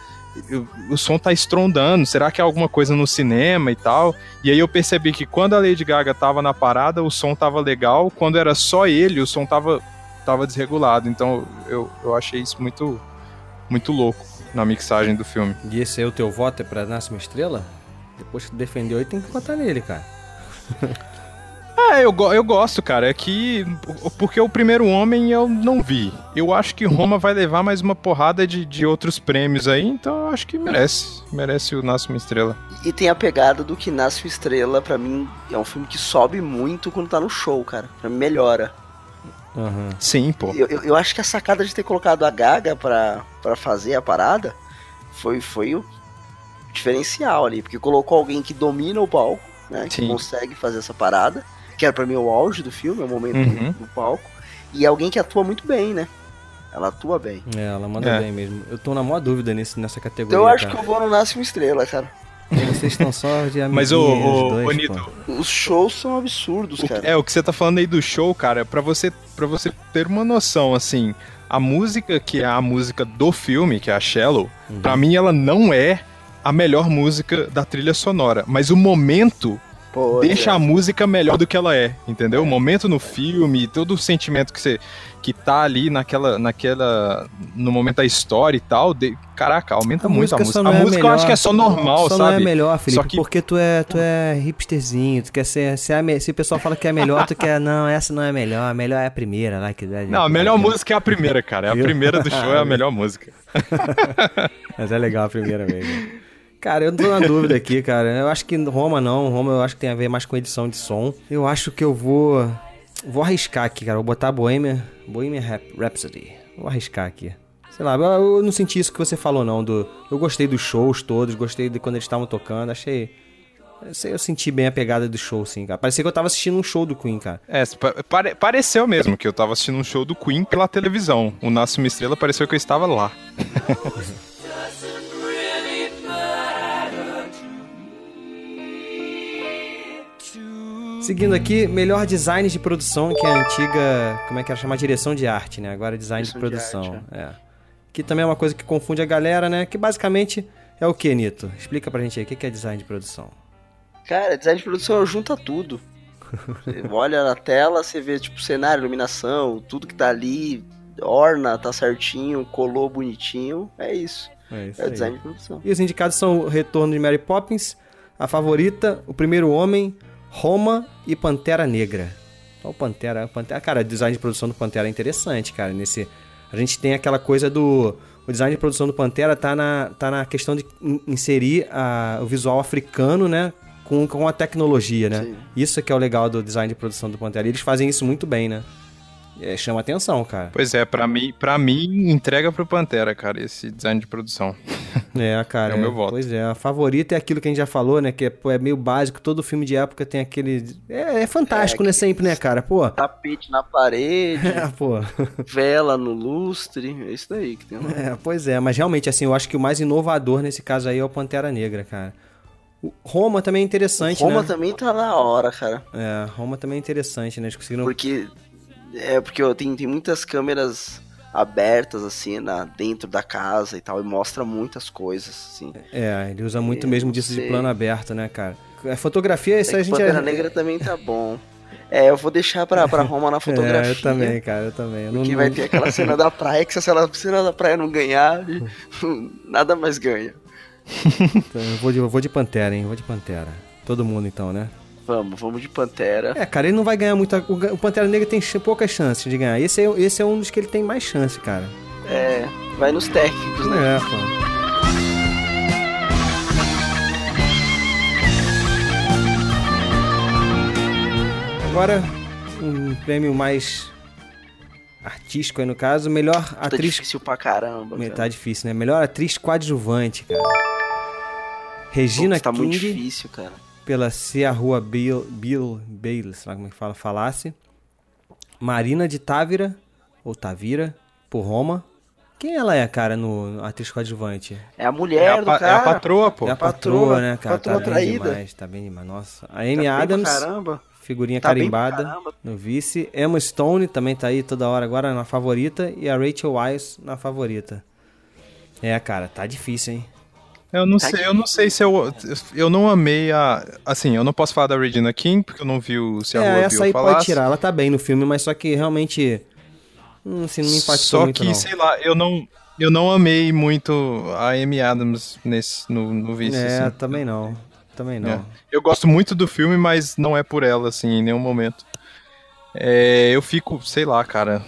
eu- o som tá estrondando, será que é alguma coisa no cinema e tal? E aí eu percebi que quando a Lady Gaga tava na parada, o som tava legal, quando era só ele, o som tava, tava desregulado. Então eu, eu achei isso muito, muito louco na mixagem do filme. E esse aí, o teu voto é pra Nasce uma Estrela? Depois que tu defendeu aí, tem que votar nele, cara. É, eu, eu gosto, cara. É que. Porque o primeiro homem eu não vi. Eu acho que Roma vai levar mais uma porrada de, de outros prêmios aí, então eu acho que merece. Merece o Nasce uma Estrela. E tem a pegada do que Nasce uma Estrela, pra mim, é um filme que sobe muito quando tá no show, cara. Pra mim melhora. Aham. Sim, pô. Eu, eu, eu acho que a sacada de ter colocado a Gaga pra, pra fazer a parada foi, foi o diferencial ali. Porque colocou alguém que domina o palco, né? Que Sim. consegue fazer essa parada. Que era pra mim o auge do filme, é o momento Uhum. do palco. E alguém que atua muito bem, né? Ela atua bem. É, ela manda É. bem mesmo. Eu tô na maior dúvida nesse, nessa categoria. Então eu acho cara. que eu vou no Nasce uma Estrela, cara. Vocês estão só de Mas, ô, ô, dois, Nito. Os shows são absurdos, O- cara. é, o que você tá falando aí do show, cara, pra você, pra você ter uma noção, assim, a música que é a música do filme, que é a Shallow, Uhum. pra mim ela não é a melhor música da trilha sonora, mas o momento Pô, deixa é. a música melhor do que ela é, entendeu? O momento no filme, todo o sentimento que você que tá ali naquela naquela no momento da história e tal, de- caraca, aumenta A muito a música música. só A é música eu melhor. acho que é só normal, Só sabe? não é melhor, Felipe, Só que- porque tu é, tu é hipsterzinho, tu quer ser, se, é a se o pessoal fala que é melhor, tu quer, não, essa não é melhor, a melhor é a primeira lá que Não, a melhor música é a primeira, cara. É a primeira do show é a melhor música. Mas é legal a primeira mesmo. Cara, eu tô na dúvida aqui, cara. Eu acho que Roma não. Roma eu acho que tem a ver mais com edição de som. Eu acho que eu vou. Vou arriscar aqui, cara. Vou botar Bohemian Rap- Rhapsody. Vou arriscar aqui. Sei lá, eu, não senti isso que você falou, não. Do, eu gostei dos shows todos, gostei de quando eles estavam tocando. Achei. Eu, senti bem a pegada do show, sim, cara. Parecia que eu tava assistindo um show do Queen, cara. É, pa- pare- pareceu mesmo que eu tava assistindo um show do Queen pela televisão. O Nasce uma Estrela pareceu que eu estava lá. Seguindo aqui, melhor design de produção, que é a antiga. Como é que era chamar? Direção de arte, né? Agora é design de Direção de produção. arte, é. Que também é uma coisa que confunde a galera, né? Que basicamente é o que, Nito? Explica pra gente aí, o que é design de produção? Cara, design de produção junta tudo. Você olha na tela, você vê, tipo, cenário, iluminação, tudo que tá ali, orna, tá certinho, colou bonitinho. É isso. É isso É design de produção. E os indicados são o Retorno de Mary Poppins, A Favorita, O Primeiro Homem, Roma e Pantera Negra. Olha o Pantera, Pantera. Cara, o design de produção do Pantera é interessante, cara. Nesse, a gente tem aquela coisa do. O design de produção do Pantera tá na, tá na questão de in- inserir a- o visual africano, né? Com, com a tecnologia, né? Sim. Isso é que é o legal do design de produção do Pantera. E eles fazem isso muito bem, né? É, chama atenção, cara. Pois é, pra mim, pra mim, entrega pro Pantera, cara, esse design de produção. É, cara. É o meu voto. Pois é, a favorita é aquilo que a gente já falou, né? Que é, é meio básico, todo filme de época tem aquele. É, é fantástico, É, né? Sempre, né, cara? Pô. Tapete na parede, É, pô. vela no lustre, é isso daí que tem lá. É, pois é, mas realmente, assim, eu acho que o mais inovador nesse caso aí é o Pantera Negra, cara. O Roma também é interessante, Roma né? também tá na hora, cara. É, Roma também é interessante, né? Eles conseguiram. Porque é porque ó, tem, tem muitas câmeras abertas assim na dentro da casa e tal e mostra muitas coisas assim. É, ele usa muito Eu mesmo não disso de sei. plano aberto, né, cara? A fotografia, isso É a gente Pantera é... Negra também tá bom. É, eu vou deixar pra, pra Roma na fotografia. É, eu também, cara, eu também. Eu não- Que vai ter aquela cena da praia, que se a cena da praia não ganhar, nada mais ganha. Então, eu vou de, eu vou de Pantera, hein? Eu vou de Pantera. Todo mundo, então, né? Vamos, vamos de Pantera. É, cara, ele não vai ganhar muita. O Pantera Negra tem poucas chances de ganhar. Esse é, esse é um dos que ele tem mais chance, cara. É, vai nos técnicos, né? É, pô. Agora, um prêmio mais artístico aí no caso, melhor Tá atriz. difícil pra caramba. Tá cara. difícil, né? Melhor atriz coadjuvante, cara. Regina Putz, tá muito King difícil, cara. Pela Se a Rua Bill, Bill Bailey, sei lá como é que fala, falasse. Marina de Távira, ou Tavira, por Roma. Quem ela é, cara, no no atriz coadjuvante? É a É mulher a, do pa- é cara. a patroa, pô. é a patroa, patroa, né, cara? patroa tá bem traída. demais, tá bem demais. Nossa. A Tá Amy pra Adams, caramba. figurinha Tá carimbada no vice. Emma Stone também tá aí toda hora agora na favorita. E a Rachel Weisz na favorita. É, cara, tá difícil, hein? Eu não Tá sei, eu não sei se eu. Eu não amei a. Assim, eu não posso falar da Regina King, porque eu não vi o Se a é, Rua essa Bill aí falasse. pode tirar. Ela tá bem no filme, mas só que realmente. Hum, assim, não me impactou Só muito, que, não. sei lá, eu não. Eu não amei muito a Amy Adams nesse, no, no vice. É, assim. também não. Também não. É. Eu gosto muito do filme, mas não é por ela, assim, em nenhum momento. É, eu fico, sei lá, cara.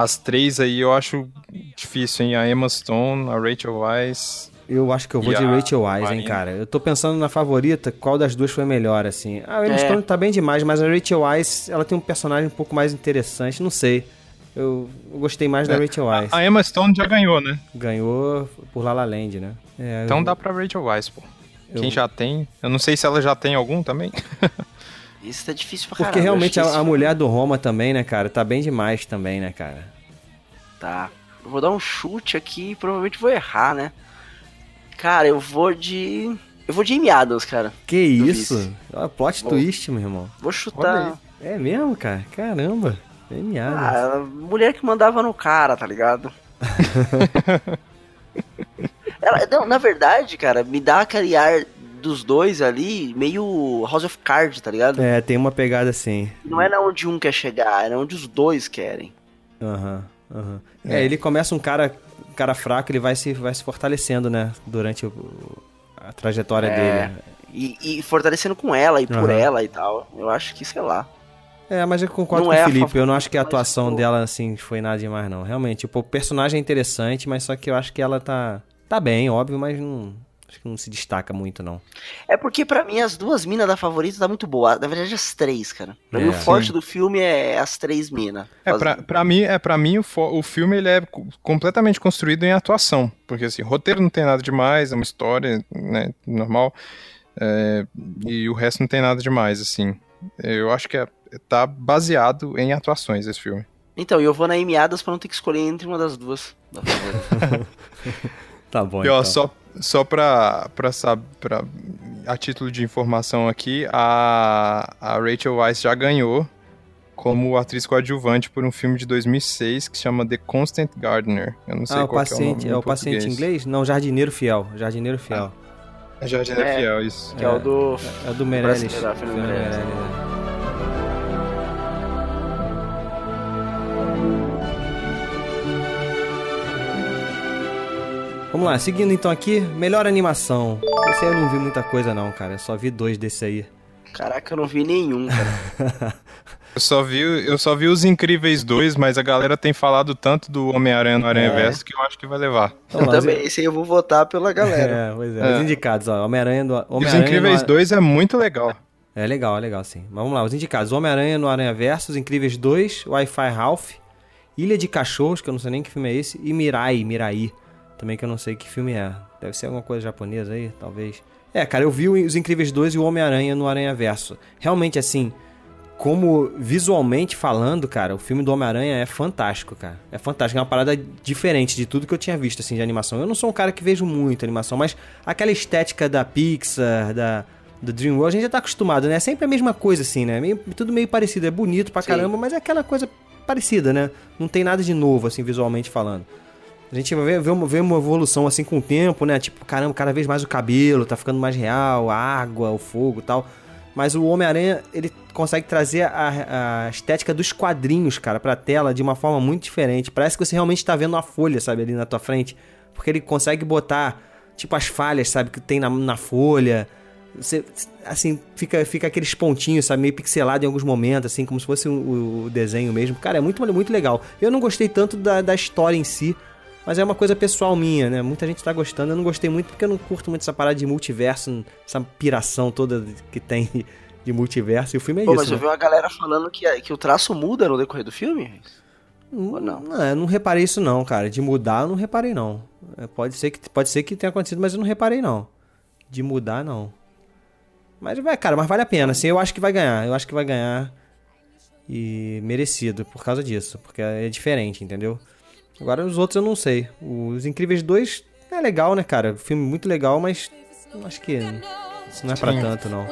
As três aí eu acho difícil, hein? A Emma Stone, a Rachel Weisz. Eu acho que eu vou de a Rachel Weisz, hein, cara. Eu tô pensando na favorita, qual das duas foi melhor, assim. A Emma É. Stone tá bem demais, mas a Rachel Weisz, ela tem um personagem um pouco mais interessante, não sei. Eu, eu gostei mais da É. Rachel Weisz. A Emma Stone já ganhou, né? Ganhou por La La Land, né? É, Então eu- dá pra Rachel Weisz, pô. eu- Quem já tem. Eu não sei se ela já tem algum também. Isso tá difícil pra Porque caramba. realmente a, a mulher do Roma também, né, cara, tá bem demais também, né, cara? Tá. Eu vou dar um chute aqui e provavelmente vou errar, né? Cara, eu vou de. Eu vou de Amy Adams, cara. Que isso? Ó, plot Bom. twist, meu irmão. Vou chutar. É mesmo, cara? Caramba. Genial. Ah, mulher que mandava no cara, tá ligado? Ela, não, na verdade, cara, me dá aquele ar dos dois ali, meio House of Cards, tá ligado? É, tem uma pegada assim. Não é na onde um quer chegar, é onde os dois querem. Aham, aham. É, ele começa um cara, cara fraco, ele vai se, vai se fortalecendo, né? Durante o- a trajetória É. dele. E, e fortalecendo com ela e por Aham. ela e tal. Eu acho que, sei lá. É, mas eu concordo Não com é o Felipe. Eu não acho que a atuação pô. dela, assim, foi nada demais, não. Realmente, tipo, o personagem é interessante, mas só que eu acho que ela tá. Tá bem, óbvio, mas não. Acho que não se destaca muito, não. É porque pra mim as duas minas da favorita tá muito boa. Na verdade, as três, cara. Pra mim, É. o forte do filme é as três minas. É, pra, pra mim, é, pra mim o, fo- o filme ele é co- completamente construído em atuação. Porque, assim, roteiro não tem nada demais, é uma história, né, normal. é, e o resto não tem nada demais, assim. Eu acho que é, tá baseado em atuações esse filme. Então, e eu vou na Amy Adams pra não ter que escolher entre uma das duas. da favorita. Tá bom, E ó, então. só, só pra, pra, sab- pra. A título de informação aqui, a, a Rachel Weisz já ganhou como atriz coadjuvante por um filme de 2006 que se chama The Constant Gardener. Eu não sei Ah, o qual que é o paciente. nome É, em o paciente em português. inglês? Não, jardineiro fiel. Jardineiro fiel. É Jardineiro É. Fiel, isso. que é, o do. É do Meirelles. brasileiro, Fernando Fernando Meirelles. Meirelles, Vamos lá, seguindo então aqui, melhor animação. Esse aí eu não vi muita coisa não, cara. Eu só vi dois desse aí. Caraca, eu não vi nenhum, cara. Eu só vi, eu só vi os Incríveis 2, mas a galera tem falado tanto do Homem-Aranha no Aranha Verso que eu acho que vai levar. Vamos eu lá, também, esse aí eu vou votar pela galera. É, pois é. É. Os indicados, ó. Homem-Aranha do E os Incríveis no... 2 é muito legal. É legal, é legal sim. Mas vamos lá, os indicados: Homem-Aranha no Aranha Verso, Os Incríveis 2, Wi-Fi Ralph, Ilha de Cachorros, que eu não sei nem que filme é esse, e Mirai, Mirai, também que eu não sei que filme é. Deve ser alguma coisa japonesa aí, talvez. É, cara, eu vi Os Incríveis 2 e o Homem-Aranha no Aranha Verso. Realmente, assim, como visualmente falando, cara, o filme do Homem-Aranha é fantástico, cara. É fantástico, é uma parada diferente de tudo que eu tinha visto, assim, de animação. Eu não sou um cara que vejo muito animação, mas aquela estética da Pixar, da, do DreamWorld, a gente já tá acostumado, né? É sempre a mesma coisa, assim, né? Meio- tudo meio parecido, é bonito pra Sim. caramba, mas é aquela coisa parecida, né? Não tem nada de novo, assim, visualmente falando. A gente vê, vê, uma, vê uma evolução assim com o tempo, né? Tipo, caramba, cada vez mais o cabelo tá ficando mais real, a água, o fogo tal. Mas o Homem-Aranha, ele consegue trazer a, a estética dos quadrinhos, cara, pra tela de uma forma muito diferente. Parece que você realmente tá vendo uma folha, sabe, ali na tua frente. Porque ele consegue botar, tipo, as falhas, sabe, que tem na, na folha. Você, assim, fica, fica aqueles pontinhos, sabe, meio pixelado em alguns momentos, assim, como se fosse o, o desenho mesmo. Cara, é muito, muito legal. Eu não gostei tanto da, da história em si, mas é uma coisa pessoal minha, né? Muita gente tá gostando. Eu não gostei muito porque eu não curto muito essa parada de multiverso, essa piração toda que tem de multiverso. E o filme é Pô, isso. mas eu né? vi uma galera falando que, que o traço muda no decorrer do filme? Ou não? Não, eu não reparei isso não, cara. De mudar, eu não reparei não. É, pode, ser que, pode ser que tenha acontecido, mas eu não reparei não. De mudar, não. Mas, vai, cara, mas vale a pena. Assim, eu acho que vai ganhar. Eu acho que vai ganhar. E merecido por causa disso. Porque é diferente, entendeu? Agora os outros eu não sei. Os Incríveis 2 é legal, né, cara? Filme muito legal, mas acho que isso não é pra tanto, não.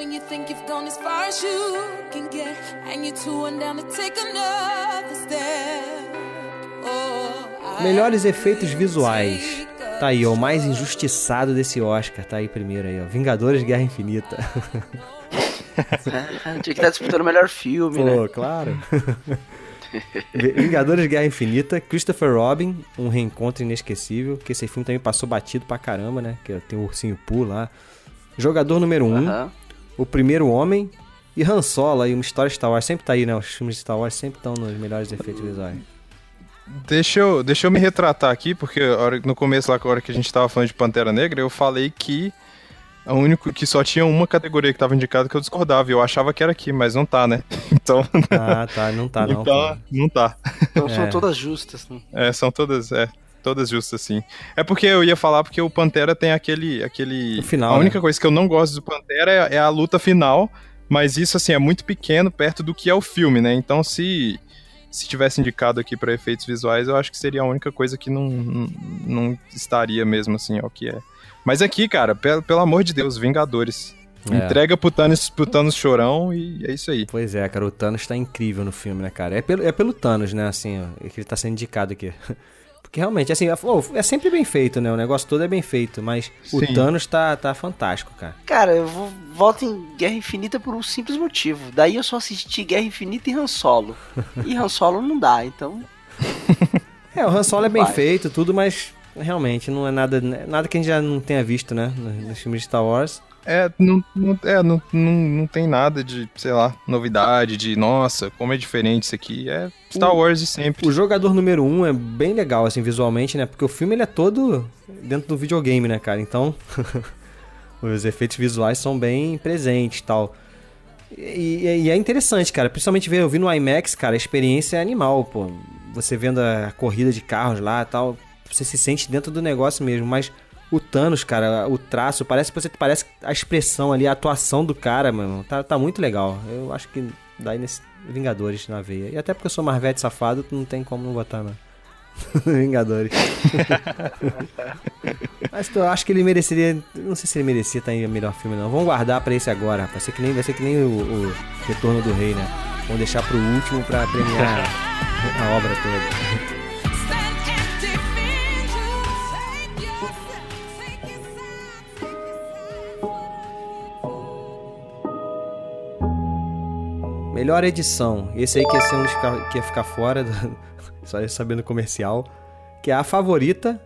Oh, Melhores efeitos visuais. Tá aí, ó, o mais injustiçado desse Oscar. Tá aí primeiro aí, ó. Vingadores Guerra Infinita. Tinha que estar disputando o melhor filme, né? Pô, claro. Vingadores Guerra Infinita, Christopher Robin, um reencontro inesquecível, que esse filme também passou batido pra caramba, né? Que tem o Ursinho Poo lá. Jogador número 1, um, Aham. O Primeiro Homem e Han Solo aí, uma história Star Wars. Sempre tá aí, né? Os filmes de Star Wars sempre estão nos melhores efeitos visuais. Deixa eu, deixa eu me retratar aqui, porque no começo, lá, a hora que a gente tava falando de Pantera Negra, eu falei que a único que só tinha uma categoria que tava indicada que eu discordava. e Eu achava que era aqui, mas não tá, né? Então, Ah, tá. Não tá, não. então não tá. Então É. são todas justas. Né? É, são todas, é, todas justas, sim. É porque eu ia falar porque o Pantera tem aquele. aquele O final, a única né? coisa que eu não gosto do Pantera é, é a luta final, mas isso, assim, é muito pequeno perto do que é o filme, né? Então, se. se tivesse indicado aqui pra efeitos visuais, eu acho que seria a única coisa que não, não, não estaria mesmo assim, ó, que é. Mas aqui, cara, pelo, pelo amor de Deus, Vingadores. É. Entrega pro Thanos, pro Thanos chorão e é isso aí. Pois é, cara, o Thanos tá incrível no filme, né, cara? É pelo, é pelo Thanos, né, assim, ó, que ele tá sendo indicado aqui. Porque realmente, assim, é, sempre bem feito, né? O negócio todo é bem feito, mas o Sim. Thanos tá, tá fantástico, cara. Cara, eu vou, volto em Guerra Infinita por um simples motivo. Daí eu só assisti Guerra Infinita e Han Solo. E Han Solo não dá, então. É, o Han Solo é bem Vai. feito, tudo, mas realmente não é nada, nada que a gente já não tenha visto, né? Nos filmes de Star Wars. É, não, não, é não, não, não tem nada de, sei lá, novidade, de nossa, como é diferente isso aqui. É Star Wars de sempre. O jogador número um é bem legal, assim, visualmente, né? Porque o filme ele é todo dentro do videogame, né, cara? Então, os efeitos visuais são bem presentes e tal. E, e é interessante, cara. Principalmente ver, eu vi no IMAX, cara, a experiência é animal, pô. Você vendo a corrida de carros lá e tal, você se sente dentro do negócio mesmo, mas o Thanos, cara, o traço, parece você parece a expressão ali, a atuação do cara, mano, tá, tá muito legal. Eu acho que daí nesse Vingadores na veia. E até porque eu sou Marvete safado, não tem como não botar na Vingadores. Mas eu acho que ele mereceria, não sei se ele merecia estar em melhor filme não. Vamos guardar pra esse agora, rapaz. Vai ser que nem, vai ser que nem o, o Retorno do Rei, né? Vamos deixar pro último pra premiar a obra toda. Melhor edição. Esse aí que ia, ser um dos que ia ficar fora, do- só ia saber no comercial. Que é a favorita,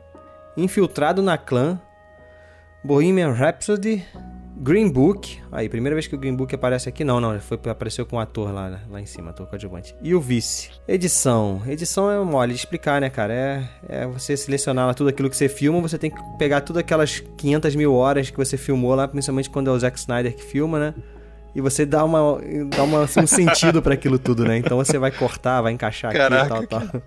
Infiltrado na Clã, Bohemian Rhapsody, Green Book. Aí, primeira vez que o Green Book aparece aqui. Não, não, foi, apareceu com o ator lá, lá em cima, ator coadjuvante. E o Vice. Edição. Edição é mole de explicar, né, cara? É, é você selecionar tudo aquilo que você filma, você tem que pegar todas aquelas 500 mil horas que você filmou lá, principalmente quando é o Zack Snyder que filma, né? E você dá, uma, dá uma, assim, um sentido pra aquilo tudo, né? Então você vai cortar, vai encaixar Caraca, aqui e tal, tal.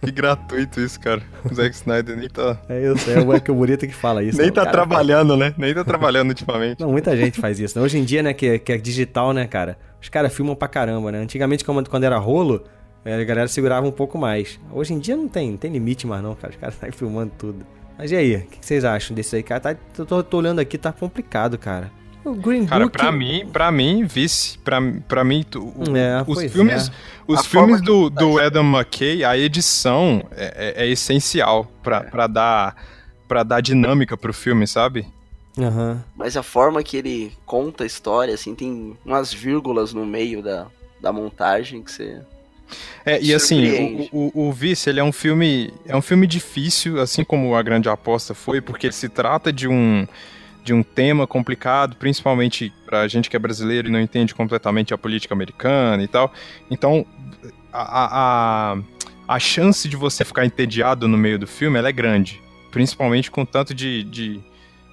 Que gratuito isso, cara. O Zack Snyder nem tá, É isso, é o é que o bonito que fala isso. nem né? tá Cara, trabalhando, né? Nem tá trabalhando ultimamente. Não, muita gente faz isso. né? Hoje em dia, né, que, que é digital, né, cara? Os caras filmam pra caramba, né? Antigamente, quando era rolo, eh, a galera segurava um pouco mais. Hoje em dia não tem, não tem limite mais não, cara. Os caras saem filmando tudo. Mas e aí, o que, que vocês acham desse aí, cara? Tá, eu tô, tô olhando aqui, tá complicado, cara. O Green Cara, Book... pra mim, pra mim, vice. Pra, pra mim, tu- o- É, os pois filmes, é. os A filmes do, do Adam McKay, a edição é, é- é essencial pra, pra, dar, pra dar dinâmica pro filme, sabe? Aham. Mas a forma que ele conta a história, assim, tem umas vírgulas no meio da, da montagem que você. É, e assim, o, o, o Vice, ele é um filme. É um filme difícil, assim como a grande aposta foi, porque ele se trata de um. De um tema complicado, principalmente pra gente que é brasileiro e não entende completamente a política americana e tal. Então, a, a, a, a chance de você ficar entediado no meio do filme é grande. Principalmente com tanto de, de,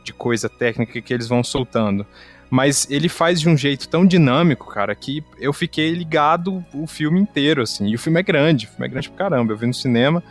de coisa técnica que eles vão soltando. Mas ele faz de um jeito tão dinâmico, cara, que eu fiquei ligado o filme inteiro, assim. E o filme é grande, o filme é grande pra caramba. Eu vi no cinema.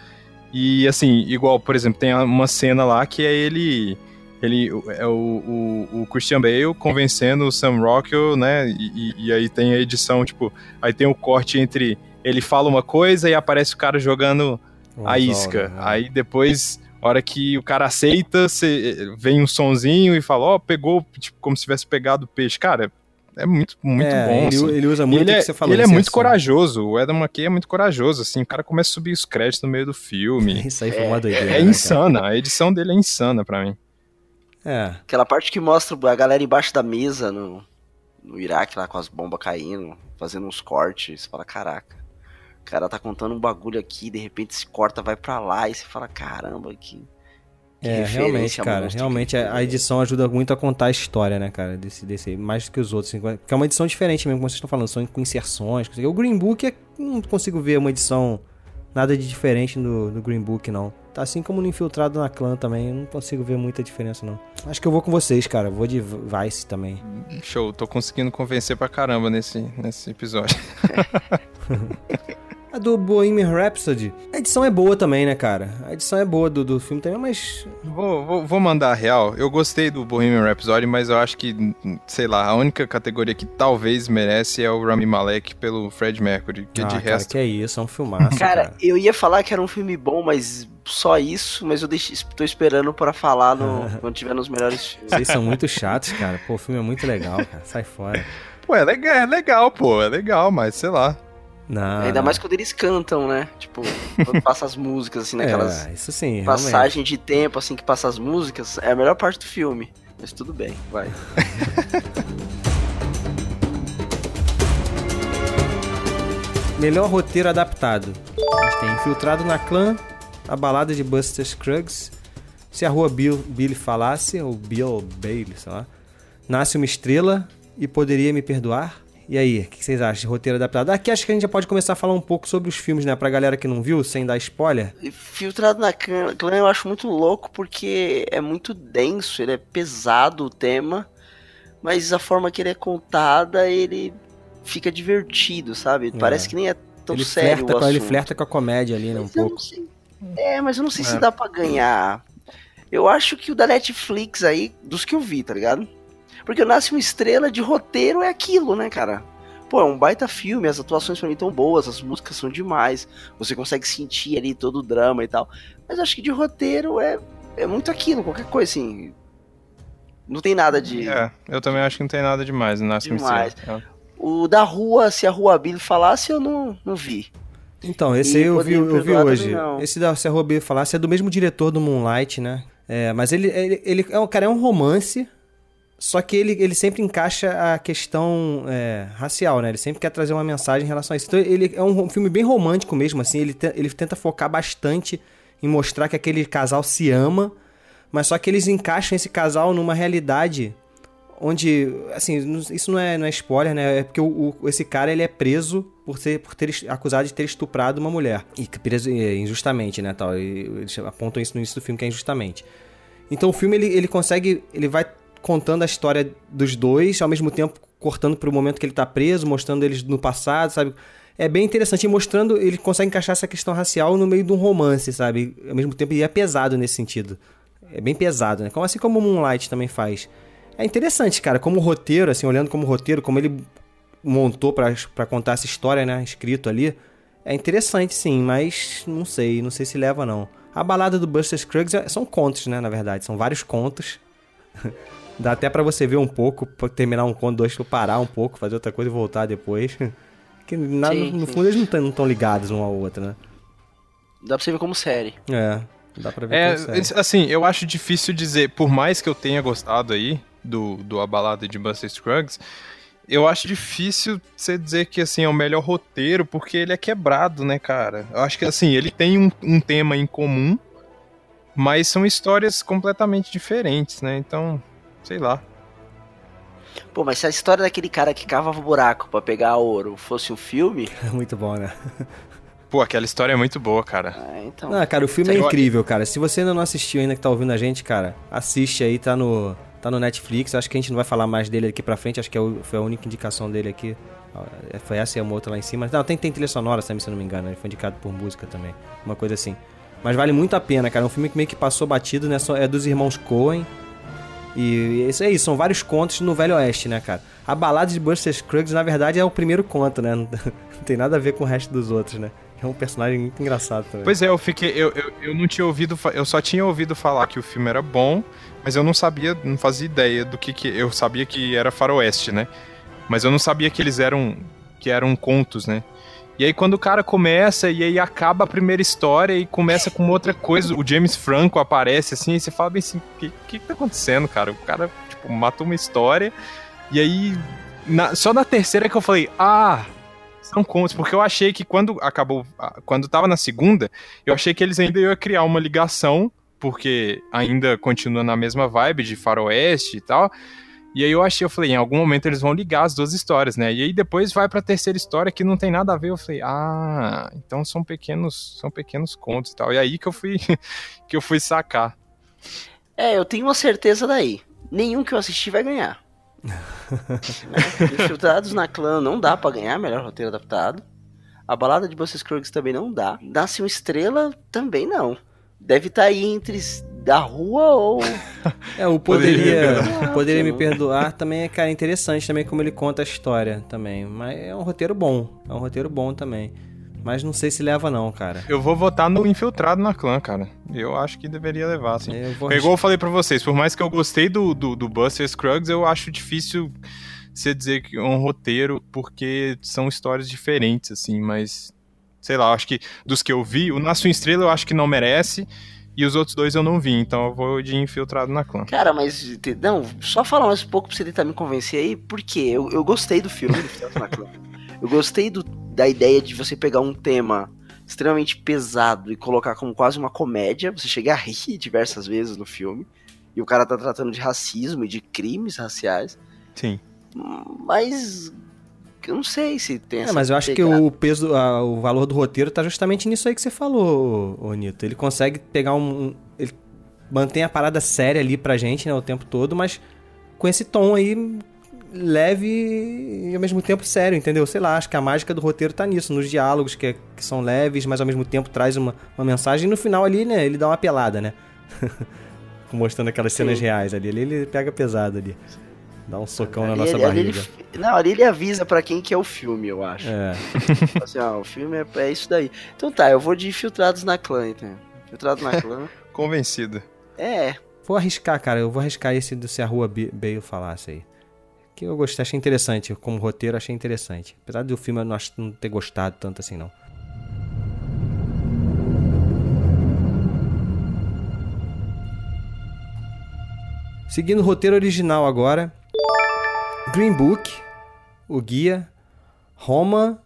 E, assim, igual, por exemplo, tem uma cena lá que é ele. Ele é o, o, o Christian Bale convencendo o Sam Rockwell, né? E, e- e aí tem a edição, tipo, aí tem o corte entre ele fala uma coisa e aparece o cara jogando Um a isca. Aí depois, hora que o cara aceita, cê- vem um sonzinho e fala, ó, pegou, tipo, como se tivesse pegado o peixe. Cara, é muito, muito é, bom. Ele, assim. ele usa muito ele o é, que você falou. ele é muito ação. corajoso, o Adam McKay é muito corajoso, assim, o cara começa a subir os créditos no meio do filme. Isso aí foi uma doideira. É, né, insana, a edição dele é insana pra mim. Cara? Aquela parte que mostra a galera embaixo da mesa no, no Iraque, lá com as bombas caindo, fazendo uns cortes. Você fala, caraca. O cara tá contando um bagulho aqui, de repente se corta, vai pra lá, e você fala, caramba, que. que É, realmente, cara. Realmente a, a edição ajuda muito a contar a história, né, cara? Desse, desse aí, mais do que os outros. assim, Porque é uma edição diferente mesmo, como vocês estão falando. São com inserções. O Green Book, é, não consigo ver uma edição nada de diferente no, no Green Book, não. Tá assim como no Infiltrado na Clã também. Eu não consigo ver muita diferença, não. Acho que eu vou com vocês, cara. Vou de Vice também. Show, tô conseguindo convencer pra caramba nesse, nesse episódio. A do Bohemian Rhapsody, a edição é boa também, né, cara? A edição é boa do, do filme também, mas. Vou, vou, vou mandar a real. Eu gostei do Bohemian Rhapsody, mas eu acho que, sei lá, a única categoria que talvez merece é o Rami Malek pelo Fred Mercury. Que ah, de cara, resto. que é isso, é um filmaço. Cara, cara. eu ia falar que era um filme bom, mas só isso, mas eu deixei, tô esperando pra falar no, quando tiver nos melhores filmes. Vocês são muito chatos, cara. Pô, o filme é muito legal, cara. Sai fora. Pô, é legal, é legal, pô, é legal, mas sei lá. Não. Ainda não. mais quando eles cantam, né? Tipo, quando passa as músicas, assim, naquelas É, isso sim. realmente. passagem de tempo, assim, que passa as músicas, é a melhor parte do filme. Mas tudo bem, vai. Melhor roteiro adaptado. A gente tem Infiltrado na Clã, A Balada de Buster Scruggs, Se a Rua Bill, Billy Falasse, ou Bill Bailey, sei lá, Nasce uma Estrela e Poderia Me Perdoar. E aí, o que vocês acham de roteiro adaptado? Aqui acho que a gente já pode começar a falar um pouco sobre os filmes, né? Pra galera que não viu, sem dar spoiler. Filtrado na Clã eu acho muito louco porque é muito denso, ele é pesado o tema, mas a forma que ele é contada, ele fica divertido, sabe? Parece que nem é tão ele, sério flerta o com, ele flerta com a comédia ali, né? Um pouco. não sei. É, mas eu não sei se dá pra ganhar. Eu acho que o da Netflix aí, dos que eu vi, tá ligado? Porque o Nasce uma Estrela de roteiro é aquilo, né, cara? Pô, é um baita filme, as atuações pra mim tão boas, as músicas são demais, você consegue sentir ali todo o drama e tal. Mas acho que de roteiro é, é muito aquilo, qualquer coisa assim. Não tem nada de. É, eu também acho que não tem nada demais no Nasce uma Demais. Estrela. É. O da rua, se a Rua Billy falasse, eu não, não vi. Então, esse E aí eu vi, eu vi hoje. Esse da Se a Rua Billy Falasse é do mesmo diretor do Moonlight, né? É, mas ele, ele, ele é um cara, é um romance, só que ele, ele sempre encaixa a questão é, racial, né? Ele sempre quer trazer uma mensagem em relação a isso. Então ele é um filme bem romântico mesmo, assim. Ele, te- ele tenta focar bastante em mostrar que aquele casal se ama, mas só que eles encaixam esse casal numa realidade onde, assim, isso não é, não é spoiler, né? É porque o, o- esse cara, ele é preso por, ser, por ter acusado de ter estuprado uma mulher. E preso é, injustamente, né, tal. E eles apontam isso no início do filme, que é injustamente. Então o filme, ele, ele consegue, ele vai contando a história dos dois, ao mesmo tempo cortando pro momento que ele tá preso, mostrando eles no passado, sabe? É bem interessante, e mostrando, ele consegue encaixar essa questão racial no meio de um romance, sabe? Ao mesmo tempo, é pesado nesse sentido. É bem pesado, né? Assim como o Moonlight também faz. É interessante, cara, como roteiro, assim, olhando como roteiro, como ele montou pra contar essa história, né, escrito ali. É interessante, sim, mas não sei, não sei se leva, não. A balada do Buster Scruggs é- são contos, né, na verdade, são vários contos. Dá até pra você ver um pouco, pra terminar um conto, dois, pra parar um pouco, fazer outra coisa e voltar depois. Que na- Sim, no, no sim. fundo eles não estão ligados um ao outro, né? Dá pra você ver como série. É, dá pra ver É, como série. assim, eu acho difícil dizer, por mais que eu tenha gostado aí do, do A Balada de Buster Scruggs, eu acho difícil você dizer que, assim, é o melhor roteiro, porque ele é quebrado, né, cara? Eu acho que, assim, ele tem um, um tema em comum, mas são histórias completamente diferentes, né? Então, sei lá. Pô, mas se a história daquele cara que cavava buraco pra pegar ouro fosse um filme, É muito bom, né? Pô, aquela história é muito boa, cara. ah, então. Ah, cara, o filme é incrível, cara. Se você ainda não assistiu, ainda que tá ouvindo a gente, cara, assiste aí, tá no, tá no Netflix. Acho que a gente não vai falar mais dele aqui pra frente, acho que é o- foi a única indicação dele aqui. Ah, Foi essa e uma outra lá em cima. Não, tem, tem trilha sonora também, se eu não me engano. Ele foi indicado por música também. Uma coisa assim. Mas vale muito a pena, cara. É um filme que meio que passou batido, né? É dos irmãos Coen. E isso é isso, são vários contos no Velho Oeste, né, cara? A balada de Buster Scruggs, na verdade, é o primeiro conto, né? Não tem nada a ver com o resto dos outros, né? É um personagem muito engraçado também. Pois é, eu fiquei. Eu, eu, eu não tinha ouvido. Eu só tinha ouvido falar que o filme era bom, mas eu não sabia, não fazia ideia do que que. Eu sabia que era faroeste, né? Mas eu não sabia que eles eram. que eram contos, né? E aí quando o cara começa e aí acaba a primeira história e começa com outra coisa, o James Franco aparece assim, e você fala bem assim, o que, que tá acontecendo, cara? O cara, tipo, matou uma história e aí na- só na terceira que eu falei, ah, são contos, porque eu achei que quando acabou, quando tava na segunda, eu achei que eles ainda iam criar uma ligação, porque ainda continua na mesma vibe de faroeste e tal. E aí eu achei, eu falei, em algum momento eles vão ligar as duas histórias, né? E aí depois vai pra terceira história que não tem nada a ver. Eu falei, ah, então são pequenos, são pequenos contos e tal. E aí que eu fui que eu fui sacar. É, eu tenho uma certeza daí. Nenhum que eu assisti vai ganhar. Né? Infiltrados na clã não dá pra ganhar melhor roteiro adaptado. A balada de Buster Scruggs também não dá. Nasce uma estrela também não. Deve estar aí entre da rua ou. É, o poderia, Poderia. poderia me perdoar também é, cara, interessante também como ele conta a história também. Mas é um roteiro bom, é um roteiro bom também. Mas não sei se leva não, cara. Eu vou votar no Infiltrado na Clã, cara. Eu acho que deveria levar, assim. Eu vou É igual eu falei pra vocês, por mais que eu gostei do, do, do Buster Scruggs, eu acho difícil você dizer que é um roteiro, porque são histórias diferentes, assim, mas. Sei lá, eu acho que dos que eu vi, o Nasce uma Estrela eu acho que não merece, e os outros dois eu não vi, então eu vou de Infiltrado na Clã. Cara, mas. Não, só falar mais um pouco pra você tentar me convencer aí, porque eu, eu gostei do filme do Filhote na Clã. Eu gostei do, da ideia de você pegar um tema extremamente pesado e colocar como quase uma comédia. Você chega a rir diversas vezes no filme. E o cara tá tratando de racismo e de crimes raciais. Sim. Mas. Eu não sei se tem É, essa mas eu acho que o peso, a- o valor do roteiro tá justamente nisso aí que você falou, ô, ô Nito. Ele consegue pegar um. Ele mantém a parada séria ali pra gente, né, o tempo todo, mas com esse tom aí leve e ao mesmo tempo sério, entendeu? Sei lá, acho que a mágica do roteiro tá nisso, nos diálogos que, é- que são leves, mas ao mesmo tempo traz uma, uma mensagem. E no final ali, né, ele dá uma pelada, né? Mostrando aquelas cenas Sim. reais ali. Ali ele pega pesado ali. Dá um socão na Ali nossa ele- ali barriga. ele- não, ali ele avisa pra quem que é o filme, eu acho. É. Assim, ó, o filme é, é isso daí. Então tá, eu vou de Infiltrados na Clã, então. Infiltrados na Clã. Convencido. É, Vou arriscar, cara. Eu vou arriscar esse do Se a Rua Bale falasse aí. Que eu gostei, achei interessante. Como roteiro, achei interessante. Apesar do filme eu não, não ter gostado tanto assim, não. Seguindo o roteiro original agora. Green Book, o guia. Roma,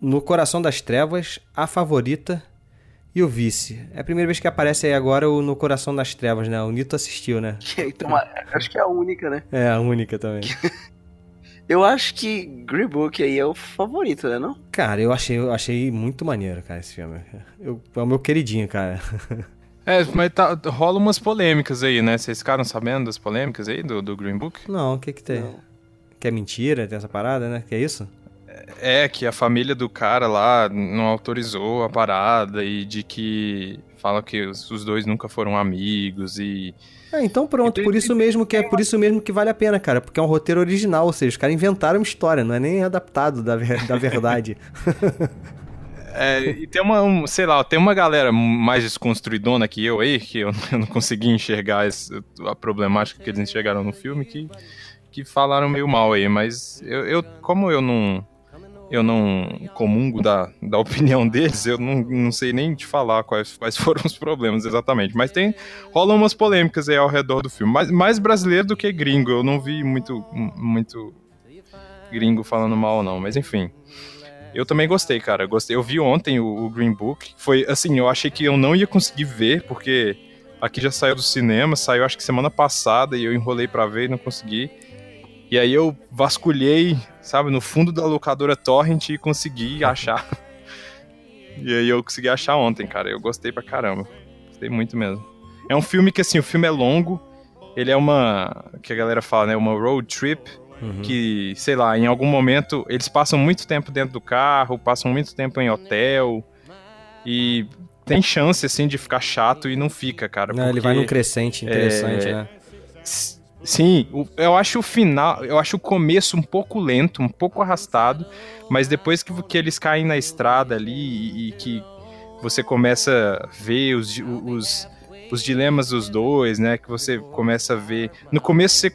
No Coração das Trevas, A Favorita e o Vice. É a primeira vez que aparece aí agora o No Coração das Trevas, né? O Nito assistiu, né? então acho que é a única, né? É, a única também. Eu acho que Green Book aí é o favorito, né, não? Cara, eu achei, eu achei muito maneiro, cara, esse filme. Eu, é o meu queridinho, cara. É, mas tá, rola umas polêmicas aí, né? Vocês ficaram sabendo das polêmicas aí do, do Green Book? Não, o que que tem? Que é mentira, tem essa parada, né? Que é isso? É, que a família do cara lá não autorizou a parada e de que falam que os, dois nunca foram amigos e. Ah, então pronto, por isso mesmo que é por isso mesmo que vale a pena, cara, porque é um roteiro original, ou seja, os caras inventaram uma história, não é nem adaptado da, da verdade. É, e tem uma, um, sei lá, tem uma galera mais desconstruidona que eu aí, que eu, eu não consegui enxergar esse- a problemática que eles enxergaram no filme, que, que falaram meio mal aí, mas eu, eu como eu não eu não comungo da, da opinião deles, eu não, não sei nem te falar quais, quais foram os problemas exatamente, mas tem rolam umas polêmicas aí ao redor do filme, mais, mais brasileiro do que gringo, eu não vi muito, muito gringo falando mal não, mas enfim. Eu também gostei, cara. Gostei. Eu vi ontem o, o Green Book. Foi assim, eu achei que eu não ia conseguir ver, porque aqui já saiu do cinema, saiu acho que semana passada e eu enrolei pra ver e não consegui. E aí eu vasculhei, sabe, no fundo da locadora Torrent e consegui achar. e aí eu consegui achar ontem, cara. Eu gostei pra caramba. Gostei muito mesmo. É um filme que assim, o filme é longo. Ele é uma, que a galera fala, né, uma road trip que, sei lá, em algum momento eles passam muito tempo dentro do carro, passam muito tempo em hotel e tem chance assim de ficar chato e não fica, cara. Não, ele porque- vai num crescente interessante, é, né? Sim, eu acho o final, eu acho o começo um pouco lento, um pouco arrastado, mas depois que, que eles caem na estrada ali e, e que você começa a ver os, os, os dilemas dos dois, né? Que você começa a ver. No começo você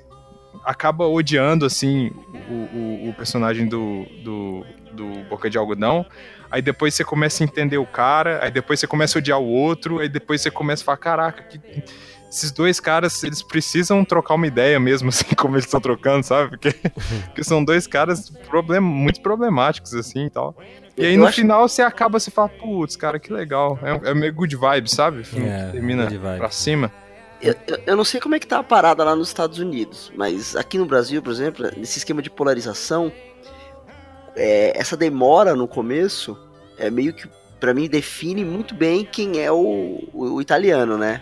acaba odiando, assim, o, o, o personagem do, do, do Boca de Algodão. Aí depois você começa a entender o cara, aí depois você começa a odiar o outro, aí depois você começa a falar, caraca, que esses dois caras, eles precisam trocar uma ideia mesmo, assim, como eles estão trocando, sabe? Porque, porque são dois caras problem, muito problemáticos, assim, e tal. E aí Eu no acho- final você acaba, você fala, putz, cara, que legal. É, é meio good vibe, sabe? O filme É, que termina pra cima. Eu, eu- eu não sei como é que tá a parada lá nos Estados Unidos, mas aqui no Brasil, por exemplo, nesse esquema de polarização, é, essa demora no começo é meio que, pra mim, define muito bem quem é o, o, o italiano, né?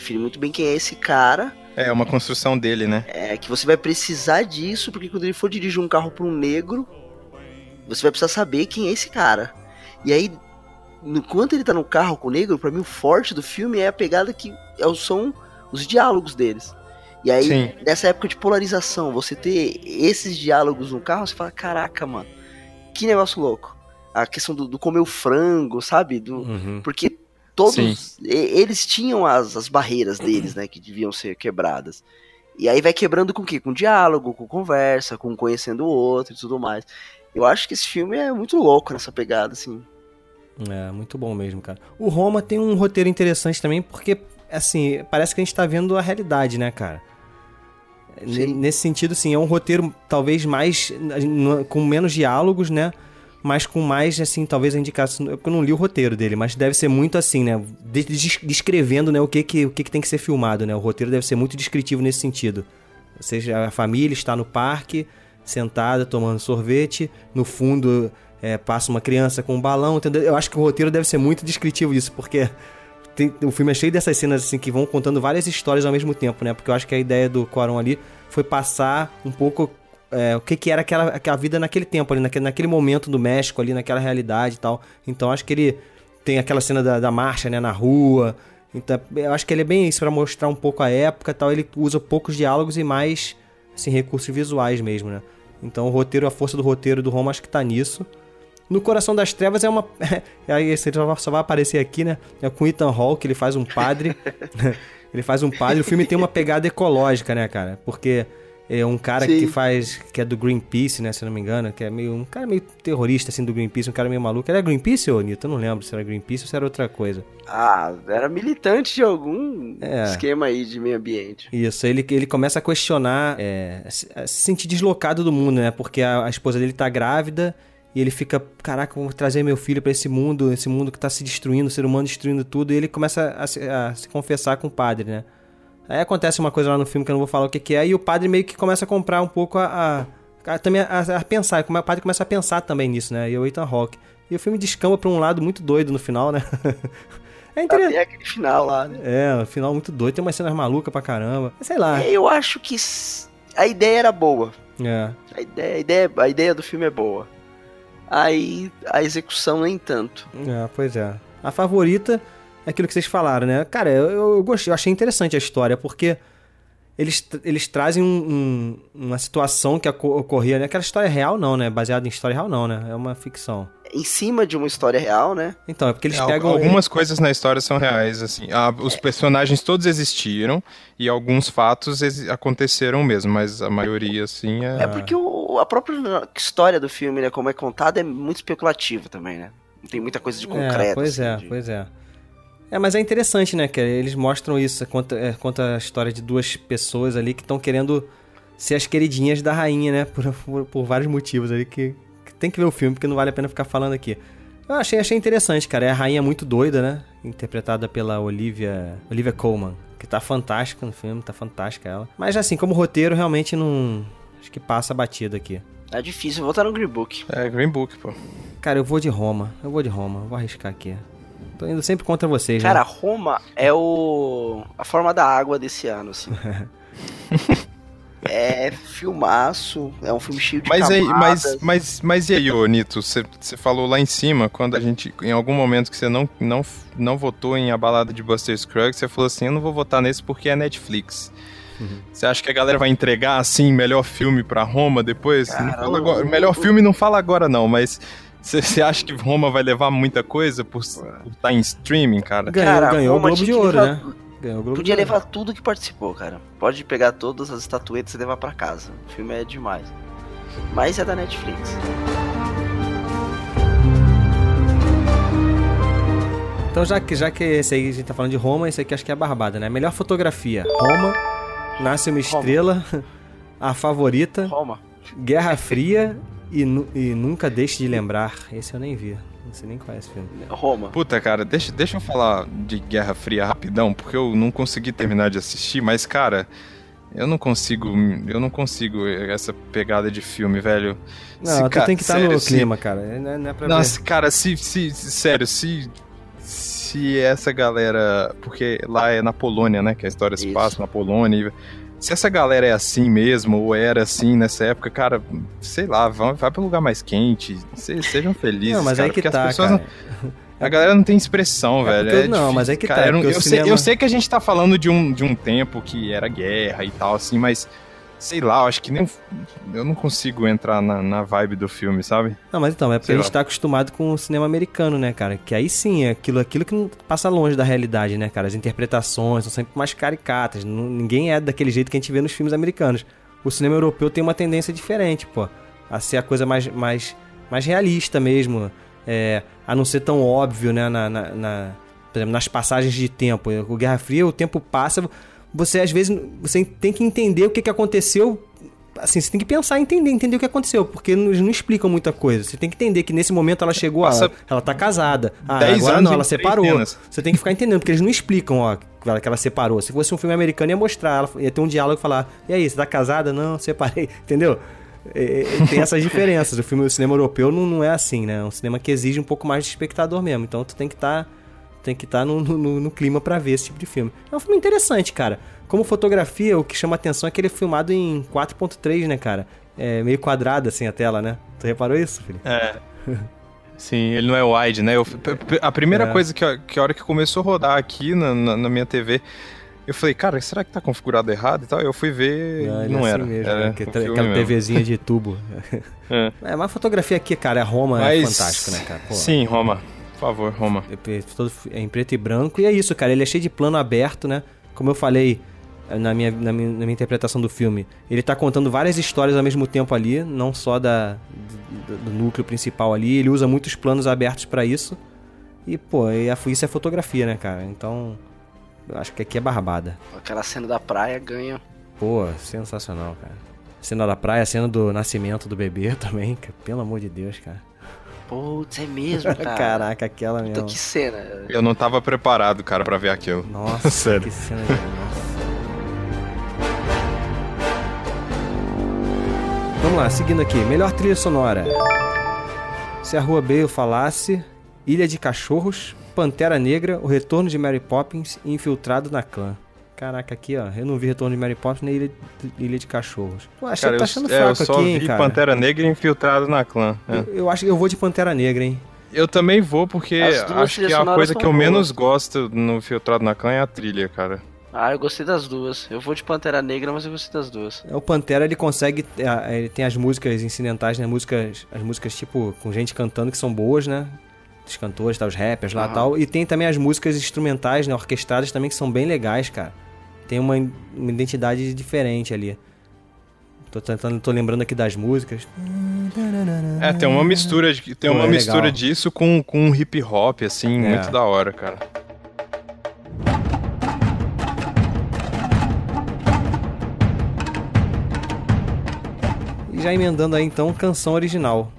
Define muito bem quem é esse cara, É uma construção dele, né? é que você vai precisar disso, porque quando ele for dirigir um carro pra um negro, Você vai precisar saber quem é esse cara. E aí, enquanto ele tá no carro com o negro, pra mim o forte do filme é a pegada que é são os diálogos deles. E aí, Sim. nessa época de polarização, você ter esses diálogos no carro, você fala, caraca, mano, que negócio louco. A questão do, do comer o frango, sabe? Do, Uhum. porque todos Sim. e- eles tinham as, as barreiras deles, né, que deviam ser quebradas. E aí vai quebrando com o quê? Com diálogo, com conversa, com conhecendo o outro e tudo mais. Eu acho que esse filme é muito louco nessa pegada, assim. É, muito bom mesmo, cara. O Roma tem um roteiro interessante também, porque, assim, parece que a gente tá vendo a realidade, né, cara? Sim. Nesse sentido, sim, é um roteiro talvez mais. com menos diálogos, né? Mas com mais, assim, talvez a indicação. Eu não li o roteiro dele, mas deve ser muito assim, né? de- des- Descrevendo, né, o que que, o que que tem que ser filmado, né? O roteiro deve ser muito descritivo nesse sentido. Ou seja, a família está no parque, sentada, tomando sorvete. No fundo, é, passa uma criança com um balão, entendeu? Eu acho que o roteiro deve ser muito descritivo disso, porque o filme é cheio dessas cenas assim que vão contando várias histórias ao mesmo tempo, né? Porque eu acho que a ideia do Quaron ali foi passar um pouco é, o que, que era aquela, aquela vida naquele tempo, ali, naquele, naquele momento do México, ali, naquela realidade e tal. Então acho que ele tem aquela cena da, da marcha, né, na rua. Então, eu acho que ele é bem isso, pra mostrar um pouco a época tal. Ele usa poucos diálogos e mais, assim, recursos visuais mesmo, né? Então o roteiro, a força do roteiro do Roma acho que tá nisso. No Coração das Trevas é uma. Aí esse só vai aparecer aqui, né? É com Ethan Hawke, ele faz um padre. ele faz um padre. O filme tem uma pegada ecológica, né, cara? Porque é um cara Sim. que faz. que é do Greenpeace, né? Se não me engano, que é meio. um cara meio terrorista, assim, do Greenpeace, um cara meio maluco. Era Greenpeace, ô Nito? Eu não lembro se era Greenpeace ou se era outra coisa. Ah, era militante de algum É. esquema aí de meio ambiente. Isso, ele, ele começa a questionar, é, a se sentir deslocado do mundo, né? Porque a, a esposa dele tá grávida e ele fica, caraca, vou trazer meu filho pra esse mundo, esse mundo que tá se destruindo, o ser humano destruindo tudo, e ele começa a se, a se confessar com o padre, né? Aí acontece uma coisa lá no filme que eu não vou falar o que, que é, e o padre meio que começa a comprar um pouco a. a- a- também a, a pensar, como o padre começa a pensar também nisso, né? E o Ethan Hawke. E o filme descamba pra um lado muito doido no final, né? é interessante. Até aquele final lá, né? É, o final muito doido, tem umas cenas malucas pra caramba. Sei lá. Eu acho que a ideia era boa. É. A ideia, a ideia, a ideia do filme é boa. Aí a execução nem tanto. É, pois é. A favorita é aquilo que vocês falaram, né? Cara, eu, eu gostei, eu achei interessante a história, porque eles, eles trazem um- um- uma situação que ocorria, né? Aquela história real não, né? Baseada em história real não, né? É uma ficção. Em cima de uma história real, né? Então, é porque eles Al- pegam... Algumas coisas na história são reais, assim. Ah, os personagens todos existiram e alguns fatos aconteceram mesmo, mas a maioria, assim, é. É porque o- a própria história do filme, né, como é contada, é muito especulativa também, né? Não tem muita coisa de concreto. É, pois assim, é, de- pois é. É, mas é interessante, né, que eles mostram isso, conta, é, conta a história de duas pessoas ali que estão querendo ser as queridinhas da rainha, né, por, por, por vários motivos ali que, que tem que ver o filme, porque não vale a pena ficar falando aqui. Eu achei, achei interessante, cara, é a rainha muito doida, né, interpretada pela Olivia, Olivia Colman, que tá fantástica no filme, tá fantástica ela. Mas assim, como roteiro, realmente não... Acho que passa batida aqui. É difícil voltar no Green Book. É Green Book, pô. Cara, eu vou de Roma, eu vou de Roma, vou arriscar aqui. Tô indo sempre contra vocês, Cara, né? Roma é o. a forma da água desse ano, assim. é filmaço, é um filme cheio de Mas aí, mas, mas, mas e aí, ô Nito? Você falou lá em cima, quando a gente, em algum momento que você não, não, não votou em A Balada de Buster Scruggs, você falou assim, eu não vou votar nesse porque é Netflix. Você acha que a galera vai entregar, assim, melhor filme pra Roma depois? Cara, agora- melhor filme não fala agora não, mas você você acha que Roma vai levar muita coisa por estar em streaming, cara? Ganhou, Cara, ganhou o Roma Globo de Ouro, levar- né? Ganhou o Globo Podia de Ouro. levar tudo que participou, cara. Pode pegar todas as estatuetas e levar pra casa. O filme é demais. Mas é da Netflix. Então, já que, já que esse aí a gente tá falando de Roma, esse aqui acho que é a barbada, né? Melhor fotografia. Roma, Nasce uma Estrela, A Favorita, Roma. Guerra Fria e, Nu- e Nunca Deixe de Lembrar. Esse eu nem vi. Não sei nem qual é esse filme. Roma. Puta, cara, deixa, deixa eu falar de Guerra Fria rapidão, porque eu não consegui terminar de assistir, mas, cara, eu não consigo. Eu não consigo essa pegada de filme, velho. Não, Se, tu ca- tem que estar sério, no se- clima, cara. Não é, não é pra ver. Nossa, cara, se, se, se- sério, se. Se essa galera. Porque lá é na Polônia, né? Que a história se Isso. passa na Polônia. e se essa galera é assim mesmo, ou era assim nessa época, cara, sei lá, vai, vai pra um lugar mais quente, se- sejam felizes. Não, mas cara, aí que tá, cara. não- A galera não tem expressão, É velho. porque- é não, difícil, mas que tá, cara, eu, não- porque o eu sei, cinema- eu sei que a gente tá falando de um, de um tempo que era guerra e tal, assim, mas sei lá, eu acho que nem. Eu não consigo entrar na, na vibe do filme, sabe? Não, mas então, é porque Sei a gente lá. tá acostumado com o cinema americano, né, cara? Que aí sim, é aquilo, aquilo que não passa longe da realidade, né, cara? As interpretações são sempre mais caricatas. não- ninguém é daquele jeito que a gente vê nos filmes americanos. O cinema europeu tem uma tendência diferente, pô. A ser a coisa mais, mais, mais realista mesmo. É, a não ser tão óbvio, né, na, na- na- por exemplo, nas passagens de tempo. O Guerra Fria, o tempo passa, você às vezes você tem que entender o que, que aconteceu assim, você tem que pensar e entender, entender o que aconteceu, porque eles não explicam muita coisa. Você tem que entender que nesse momento ela chegou, Passa ela, ela tá casada. Ah, 10 agora não, ela separou. Você tem que ficar entendendo, porque eles não explicam, ó, que ela- separou. Se fosse um filme americano, ia mostrar, ela ia ter um diálogo e falar: "E aí, você tá casada? Não, separei", entendeu? É, é, tem essas diferenças. O filme, o cinema europeu não, não é assim, né? É um cinema que exige um pouco mais de espectador mesmo. Então tu tem que estar tem que estar no, no, no clima pra ver esse tipo de filme. É um filme interessante, cara. Como fotografia, o que chama atenção é que ele é filmado em 4.3, né, cara? É meio quadrada assim a tela, né? Tu reparou isso, Felipe? É. Sim, ele não é wide, né? Eu- a primeira É. coisa que, a- que a hora que começou a rodar aqui na, na, na minha TV, eu falei, cara, será que tá configurado errado e tal? Eu fui ver ele não é era. assim mesmo, era né? Que aquela mesmo. TVzinha de tubo. É. É, mas a fotografia aqui, cara, a Roma é Mas- fantástico, né, cara? Pô, Sim, Roma. Por favor, Roma. É, todo- é em preto e branco. E é isso, cara. Ele é cheio de plano aberto, né? Como eu falei eh, na minha, na minha, na minha interpretação do filme, ele tá contando várias histórias ao mesmo tempo ali, não só da, do, do núcleo principal ali. Ele usa muitos planos abertos pra isso. E, pô, e a- isso é fotografia, né, cara? Então, eu acho que aqui é barbada. Aquela cena da praia ganha. Pô, sensacional, cara. Cena da praia, cena do nascimento do bebê também, cara. Pelo amor de Deus, cara. Putz, é mesmo, cara. Caraca, aquela Puta, mesmo. que cena. Eu não tava preparado, cara, pra ver aquilo. Nossa, Sério. que cena. Nossa. Vamos lá, seguindo aqui. Melhor trilha sonora. Se a Rua Bale falasse, Ilha de Cachorros, Pantera Negra, O Retorno de Mary Poppins e Infiltrado na Clã. Caraca, aqui ó, eu não vi Retorno de Mary Poppins nem Ilha de, Ilha de Cachorros. Pô, achei Cara, que tá eu, achando é, eu fraco só aqui, hein, vi cara. Pantera Negra infiltrado na clã. é. Eu, eu acho que eu vou de Pantera Negra, hein. Eu também vou, porque acho que a coisa que eu boas. menos gosto no Infiltrado na Clã é a trilha, cara. Ah, eu gostei das duas. Eu vou de Pantera Negra, mas eu gostei das duas. É, O Pantera ele consegue, é, ele tem as músicas incidentais, né? Músicas, as músicas tipo com gente cantando que são boas, né? Os cantores, tá, os rappers lá e tal. E tem também as músicas instrumentais, né? Orquestradas também que são bem legais, cara. Tem uma, uma identidade diferente ali. Tô tentando, tô lembrando aqui das músicas. É, tem uma mistura, de, tem Pô, uma é mistura legal. disso com, com um hip hop, assim, É. muito da hora, cara. E já emendando aí então, canção original.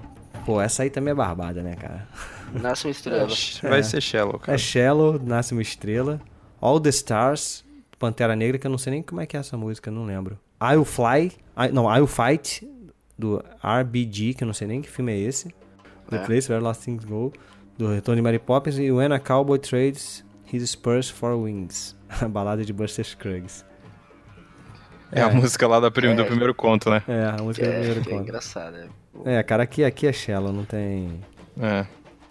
Pô, essa aí também é barbada, né, cara? Nasce uma estrela. Vai ser Shallow, cara. É Shallow, Nasce uma Estrela. All the Stars, Pantera Negra, que eu não sei nem como é que é essa música, não lembro. I'll Fly, I, não, I'll Fight, do RBG, que eu não sei nem que filme é esse. The É. Place Where Lost Things Go, do Retorno de Mary Poppins. E When a Cowboy Trades His Spurs for Wings, a balada de Buster Scruggs. É a É. música lá da prim- do primeiro conto, né? É, a música do É, primeiro é conto. engraçado. É. É, cara, aqui, aqui é Shallow, não tem... É.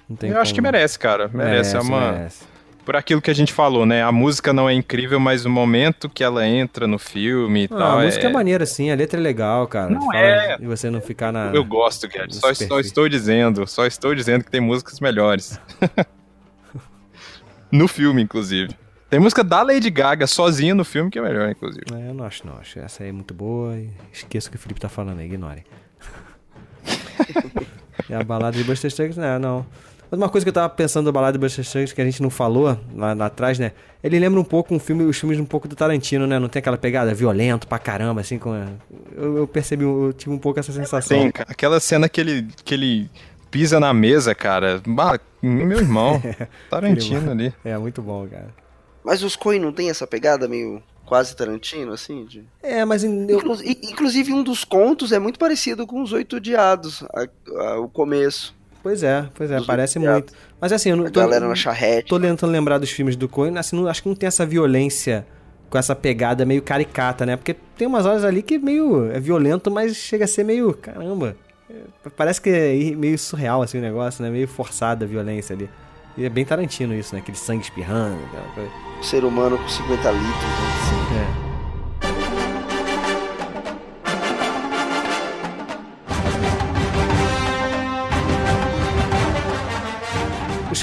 Não tem Eu acho que como- merece, cara. Merece. é uma... merece. Por aquilo que a gente falou, né? A música não é incrível, mas o momento que ela entra no filme e Ah, tal. a música é... é... maneira, sim, a letra é legal, cara. Não é. E você não ficar na... Eu gosto, Guedes. Só, só estou dizendo, só estou dizendo que tem músicas melhores. no filme, inclusive. Tem música da Lady Gaga sozinha no filme que é melhor, inclusive. É, eu não acho, não. Acho essa aí é muito boa esqueça o que o Felipe tá falando aí, ignore. é a balada de Buster né? Não. Mas uma coisa que eu tava pensando da balada de Buster Scruggs que a gente não falou lá, lá atrás, né? Ele lembra um pouco um filme, os filmes um pouco do Tarantino, né? Não tem aquela pegada violento pra caramba, assim, com... Eu, eu percebi, eu tive um pouco essa sensação. Sim. Aquela cena que ele, que ele pisa na mesa, cara. Bah, meu irmão. Tarantino ali. É, muito bom, cara. Mas os Coen não tem essa pegada meio quase Tarantino, assim? De... É, mas eu, Inclusive, um dos contos é muito parecido com os Oito Odiados, a- a- o começo. Pois é, pois é, Dos parece muito. Mas assim, eu não A galera na charrete. Tô tentando lembrar dos filmes do Coen, assim, não, acho que não tem essa violência com essa pegada meio caricata, né? Porque tem umas horas ali que meio é violento, mas chega a ser meio, caramba, é, parece que é meio surreal assim o negócio, né? Meio forçada a violência ali. E é bem Tarantino isso, né? Aquele sangue espirrando, aquela coisa. Ser humano com 50 litros. Né? É.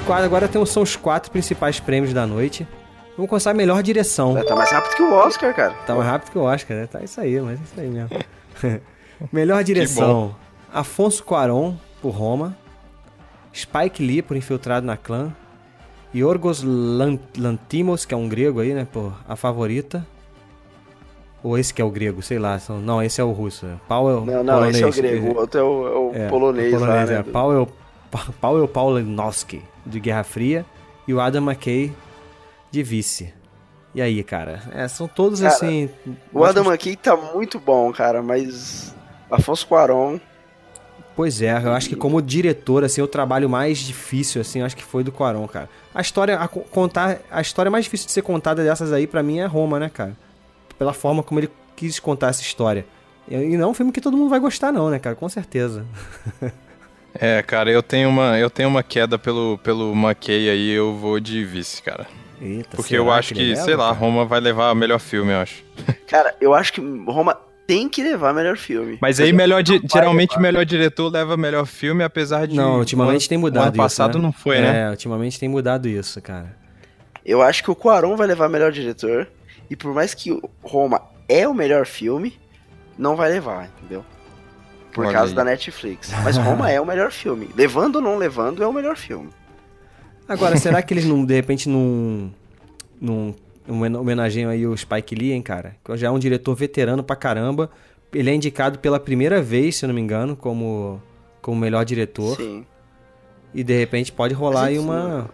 quatro, agora tem- são os quatro principais prêmios da noite. Vamos começar a melhor direção. Tá mais rápido que o Oscar, cara. Tá mais rápido que o Oscar, né? Tá isso aí, mas é isso aí mesmo. melhor direção. Afonso Cuarón, por Roma. Spike Lee, por Infiltrado na Clã. Yorgos Lan- Lantimos, que é um grego aí, né? Por A Favorita. Ou esse que é o grego, sei lá. são- Não, esse é o russo. Paulo Não, não, esse é o grego. O outro é o, é o é, polonês, o polonês lá, né? é. Paweł, Pa- Paweł Paulinowski, de Guerra Fria, e o Adam McKay, de Vice. E aí, cara? É, são todos Cara, assim. O Adam aqui tá muito bom, cara, mas Afonso Cuarón, Pois é, eu acho que como diretor, assim, o trabalho mais difícil, assim, eu acho que foi do Quaron, cara. A história, a, co- contar, a história mais difícil de ser contada dessas aí, pra mim, é Roma, né, cara? Pela forma como ele quis contar essa história. E e não é um filme que todo mundo vai gostar, não, né, cara? Com certeza. É, cara, eu tenho uma, eu tenho uma queda pelo, pelo McKay aí, eu vou de vice, cara. Eita, Porque eu acho que, ele leva, sei lá, cara? Roma vai levar o melhor filme, eu acho. cara, eu acho que Roma tem que levar melhor filme. Mas aí, melhor di- geralmente, melhor diretor leva melhor filme, apesar de. Não, ultimamente tem mudado ano passado isso, né? não foi, né? É, ultimamente tem mudado isso, cara. Eu acho que o Cuarón vai levar melhor diretor. E por mais que o Roma é o melhor filme, não vai levar, entendeu? Por Olha causa aí. da Netflix. Mas Roma é o melhor filme. Levando ou não levando, é o melhor filme. Agora, será que eles não, de repente, não. não homen- homenageiam aí o Spike Lee, hein, cara? Que já é um diretor veterano pra caramba. Ele é indicado pela primeira vez, se eu não me engano, como, como melhor diretor. Sim. E de repente pode rolar aí uma.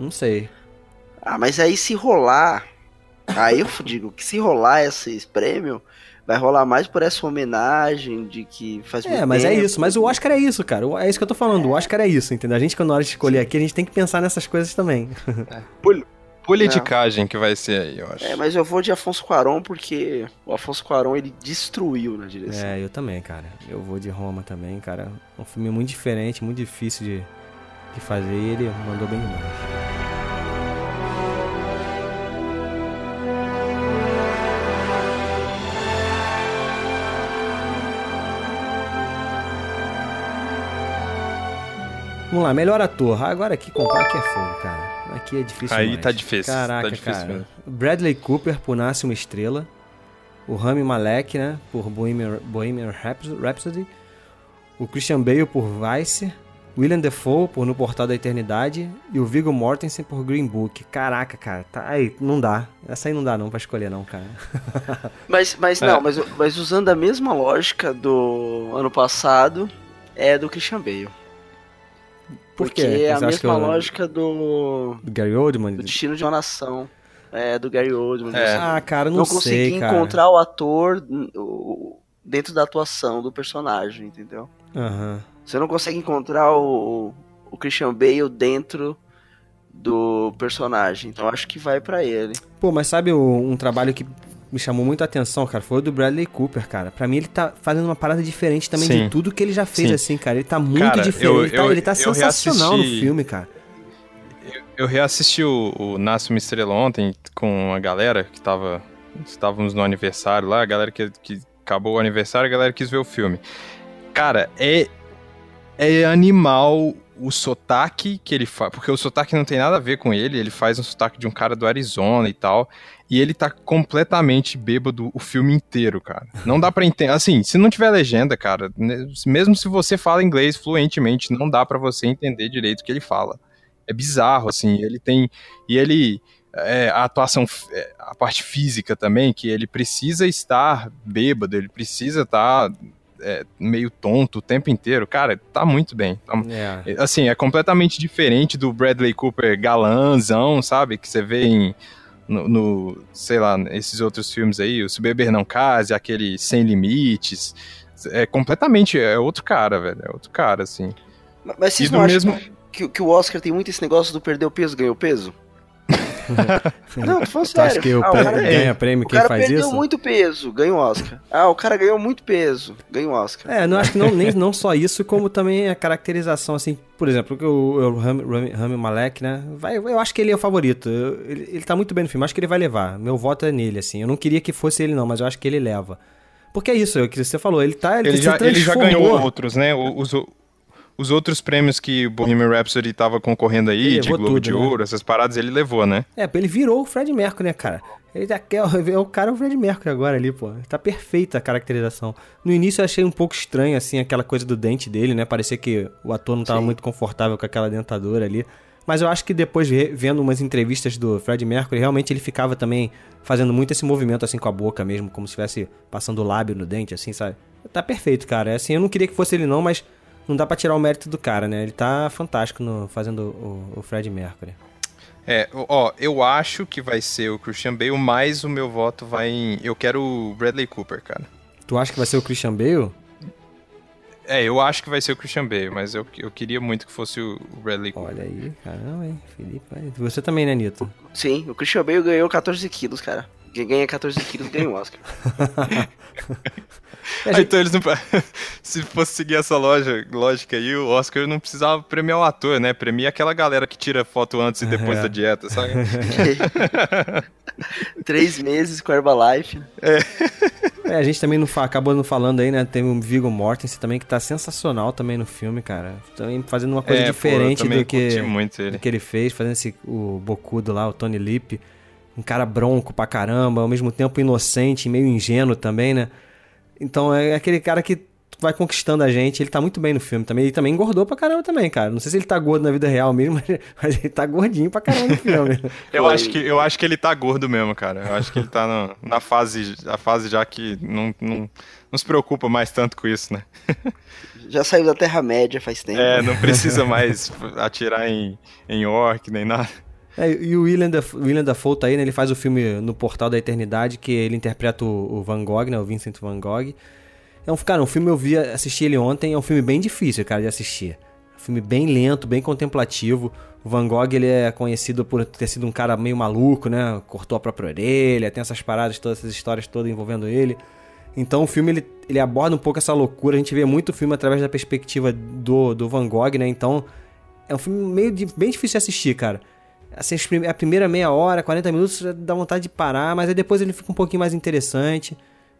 Não sei. Ah, mas aí se rolar. Aí eu digo que se rolar esse prêmio, vai rolar mais por essa homenagem de que faz É, mas é tempo. isso. Mas o Oscar é isso, cara. É isso que eu tô falando. O Oscar é isso, entendeu? A gente, quando na hora de escolher aqui, a gente tem que pensar nessas coisas também. Politicagem que vai ser aí, eu acho. É, mas eu vou de Afonso Cuarón porque o Afonso Cuarón ele destruiu na direção. É, eu também, cara. Eu vou de Roma também, cara. É um filme muito diferente, muito difícil de, de fazer e ele mandou bem demais. Vamos lá, melhor ator. Ah, Agora aqui comprar aqui é fogo, cara. Aqui é difícil Aí demais. tá difícil, Caraca, tá difícil cara. mesmo. Bradley Cooper por Nasce uma Estrela. O Rami Malek, né? Por Bohemian, Bohemian Rhapsody. O Christian Bale por Vice. William Defoe por No Portal da Eternidade. E o Viggo Mortensen por Green Book. Caraca, cara. Tá, aí, não dá. Essa aí não dá não pra escolher não, cara. Mas, mas É. não, mas, mas usando a mesma lógica do ano passado, é do Christian Bale. Por Porque é a mesma eu- lógica do, Do Gary Oldman? do Destino de uma Nação. É, do Gary Oldman. É. Você Ah, cara, não, não sei, consegui cara. encontrar o ator dentro da atuação do personagem, entendeu? Aham. Você não consegue encontrar o, o Christian Bale dentro do personagem. Então acho que vai pra ele. Pô, mas sabe o- um trabalho que me chamou muito a atenção, cara? Foi o do Bradley Cooper, cara. Pra mim ele tá fazendo uma parada diferente também de Sim. tudo que ele já fez, Sim. assim, cara. Ele tá muito Cara, diferente. eu- ele tá, eu- ele tá eu sensacional no reassisti- filme, cara. Eu reassisti o, o Nasce uma Estrela ontem com a galera que tava. Estávamos no aniversário lá, a galera que, que acabou o aniversário, a galera quis ver o filme. Cara, é. É animal o sotaque que ele faz. Porque o sotaque não tem nada a ver com ele, ele faz um sotaque de um cara do Arizona e tal. E ele tá completamente bêbado o filme inteiro, cara. Não dá pra entender. Assim, se não tiver legenda, cara, né, mesmo se você fala inglês fluentemente, não dá pra você entender direito o que ele fala é bizarro, assim, ele tem, e ele, é, a atuação, é, a parte física também, que ele precisa estar bêbado, ele precisa estar é, meio tonto o tempo inteiro, cara, tá muito bem, tá- É. assim, é completamente diferente do Bradley Cooper galanzão, sabe, que você vê em, no, no, sei lá, esses outros filmes aí, o Se Beber Não Case, aquele Sem Limites, é completamente, é outro cara, velho, é outro cara, assim. Mas vocês E não acham mesmo- que, que o Oscar tem muito esse negócio do perder o peso, ganhou peso? Não, tô falando sério. que o Ah, cara- ganha prêmio O quem cara faz perdeu isso? muito peso, ganha o Oscar. Ah, o cara ganhou muito peso, ganha o Oscar. É, não acho que não, nem, não só isso, como também a caracterização, assim, por exemplo, o, o Rami, Rami- Rami Malek, né? Vai, eu acho que ele é o favorito. Ele, ele tá muito bem no filme, acho que ele vai levar. Meu voto é nele, assim. Eu não queria que fosse ele, não, mas eu acho que ele leva. Porque é isso, é o que você falou, ele tá. Ele, Ele se já, ele já ganhou outros, né? O- Os, os outros prêmios que o Bohemian Rhapsody tava concorrendo aí, de Globo tudo, de né? Ouro, essas paradas, ele levou, né? É, ele virou o Fred Mercury, né, cara? Ele tá, é, é o cara o Fred Mercury agora ali, pô. Tá perfeita a caracterização. No início eu achei um pouco estranho, assim, aquela coisa do dente dele, né? Parecia que o ator não tava Sim. muito confortável com aquela dentadura ali. Mas eu acho que depois, ve- vendo umas entrevistas do Fred Mercury, realmente ele ficava também fazendo muito esse movimento, assim, com a boca mesmo, como se estivesse passando o lábio no dente, assim, sabe? Tá perfeito, cara. É assim, eu não queria que fosse ele não, mas não dá pra tirar o mérito do cara, né? Ele tá fantástico no, fazendo o, o Fred Mercury. É, ó, eu acho que vai ser o Christian Bale, mas o meu voto vai em. Eu quero o Bradley Cooper, cara. Tu acha que vai ser o Christian Bale? É, eu acho que vai ser o Christian Bale, mas eu, eu queria muito que fosse o Bradley Cooper. Olha aí, caramba, hein, Felipe. Você também, né, Nito? Sim, o Christian Bale ganhou 14 quilos, cara. Quem ganha 14 quilos ganha o Oscar. Ah, então eles não. Se fosse seguir essa loja, lógica aí, o Oscar não precisava premiar o ator, né? Premia aquela galera que tira foto antes e depois É. da dieta, sabe? Três meses com Herbalife. É, a gente também não fa- acabou não falando aí, né? Tem o Viggo Mortensen também, que tá sensacional também no filme, cara. Também fazendo uma coisa É, pô, diferente também do que, curti muito ele. do que ele fez, fazendo esse, o Bocudo lá, o Tony Lip. Um cara bronco pra caramba, ao mesmo tempo inocente, meio ingênuo também, né? Então é aquele cara que vai conquistando a gente. Ele tá muito bem no filme também. Ele também engordou pra caramba também, cara. Não sei se ele tá gordo na vida real mesmo, mas, ele tá gordinho pra caramba no filme. Eu acho, que, eu acho que ele tá gordo mesmo, cara. Eu acho que ele tá na, na fase, a fase já que não, não, não se preocupa mais tanto com isso, né? Já saiu da Terra-média faz tempo. É, não precisa mais atirar em, em orc nem nada. É, e o William, da, William Dafoe tá aí, né? Ele faz o filme no Portal da Eternidade, que ele interpreta o, o Van Gogh, né? O Vincent Van Gogh. É um, cara, um filme eu vi, assisti ele ontem, é um filme bem difícil, cara, de assistir. Um filme bem lento, bem contemplativo. O Van Gogh, ele é conhecido por ter sido um cara meio maluco, né? Cortou a própria orelha, tem essas paradas, todas essas histórias todas envolvendo ele. Então o filme, ele, ele aborda um pouco essa loucura. A gente vê muito o filme através da perspectiva do, do Van Gogh, né? Então é um filme meio de- bem difícil de assistir, cara. Assim, a primeira meia hora, 40 minutos, dá vontade de parar, mas aí depois ele fica um pouquinho mais interessante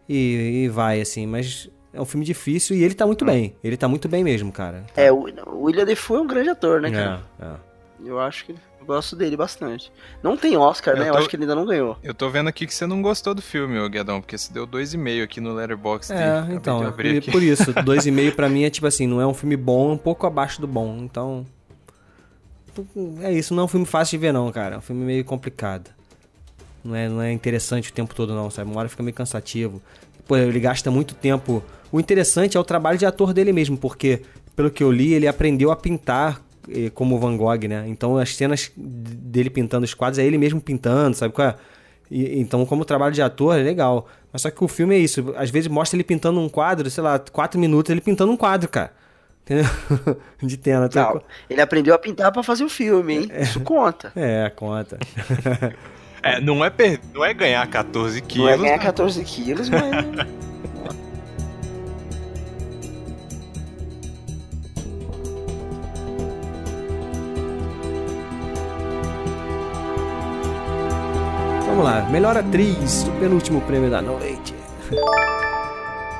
e, e vai, assim. Mas é um filme difícil e ele tá muito bem. Ele tá muito bem mesmo, cara. É, o William Defoe é um grande ator, né, É, cara? é. Eu acho que eu gosto dele bastante. Não tem Oscar, Eu né? Eu tô- acho que ele ainda não ganhou. Eu tô vendo aqui que você não gostou do filme, ô Guedão, porque você deu 2,5 aqui no Letterboxd. É, então, de é abrir por, aqui. por isso, dois e meio pra mim é tipo assim, não é um filme bom, é um pouco abaixo do bom, então... É isso, não é um filme fácil de ver não, cara, é um filme meio complicado. Não é, não é interessante o tempo todo não, sabe, uma hora fica meio cansativo. Pô, ele gasta muito tempo... O interessante é o trabalho de ator dele mesmo, porque, pelo que eu li, ele aprendeu a pintar eh, como Van Gogh, né? Então as cenas dele pintando os quadros é ele mesmo pintando, sabe qual é? E- então, como trabalho de ator, é legal. Mas só que o filme é isso. Às vezes mostra ele pintando um quadro, sei lá, quatro minutos ele pintando um quadro, cara. Entendeu? de tela. Tem Não, ele aprendeu a pintar pra fazer o filme, hein? Isso conta. É, conta. É, não é, per- não é ganhar 14 quilos. Não é ganhar mas- 14 quilos, mas. Vamos lá. Melhor atriz, o penúltimo prêmio da noite.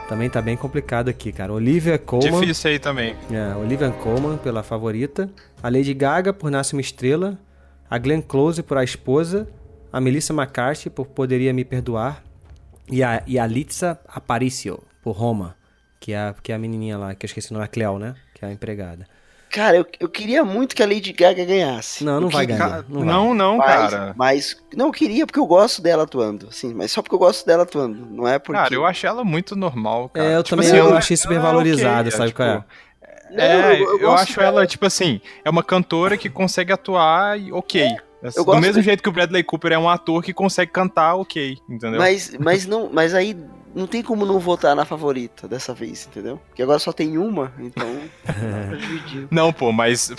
Também tá bem complicado aqui, cara. Olivia Colman. Difícil aí também. É, Olivia Colman pela favorita, a Lady Gaga por Nasce uma Estrela, a Glenn Close por A Esposa, a Melissa McCarthy por Poderia Me Perdoar e a, e a Litza Aparicio por Roma, que é, a, que é a menininha lá, que eu esqueci o nome, a Cleo, né? Que é a empregada. Cara, eu, eu queria muito que a Lady Gaga ganhasse. Não, não Eu vai queria- ganhar. Não, vai. Não, não, Mas, cara. mas não eu queria porque eu gosto dela atuando, sim, mas só porque eu gosto dela atuando, não é porque Cara, eu achei ela muito normal, cara. É, eu Tipo também assim, eu ela- achei super ela é valorizada, ok, sabe tipo, qual é? Não, É, eu, gosto acho dela. ela, tipo assim, é uma cantora que consegue atuar e ok. eu Do gosto mesmo de- jeito que o Bradley Cooper é um ator que consegue cantar ok, entendeu? Mas, mas não, mas aí não tem como não votar na favorita dessa vez, entendeu? Porque agora só tem uma, então dividir. Não, pô, mas uh,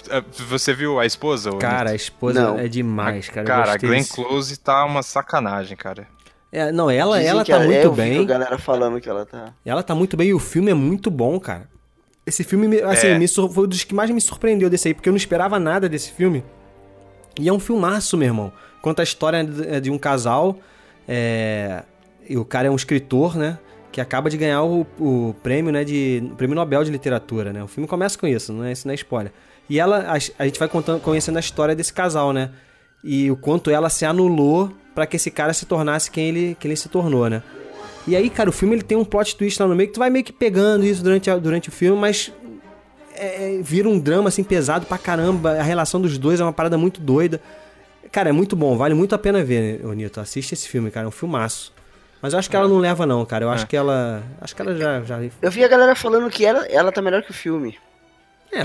você viu a esposa? Cara, a esposa Não. é demais, cara. eu Cara, a Glenn Close tá uma sacanagem, cara. É, não, ela, Dizem ela tá é- muito eu vi bem. a galera falando que ela tá. Ela tá muito bem e o filme é muito bom, cara. Esse filme, me- assim, É. me sur- foi um dos que mais me surpreendeu desse aí, porque eu não esperava nada desse filme. E é um filmaço, meu irmão. Conta a história de, de um casal, é, e o cara é um escritor, né? Que acaba de ganhar o, o prêmio, né? De, o prêmio Nobel de Literatura, né? O filme começa com isso, não é, isso não é spoiler. E ela, a, a gente vai contando, conhecendo a história desse casal, né? E o quanto ela se anulou pra que esse cara se tornasse quem ele, quem ele se tornou, né? E aí, cara, o filme ele tem um plot twist lá no meio que tu vai meio que pegando isso durante, a- durante o filme, mas é, é, vira um drama assim pesado pra caramba. A relação dos dois é uma parada muito doida. Cara, é muito bom, vale muito a pena ver, ô Nito. Assiste esse filme, cara, é um filmaço. Mas eu acho que ela não leva, não, cara. Eu acho que ela. Acho que ela já. já... Eu vi a galera falando que ela, ela tá melhor que o filme. É,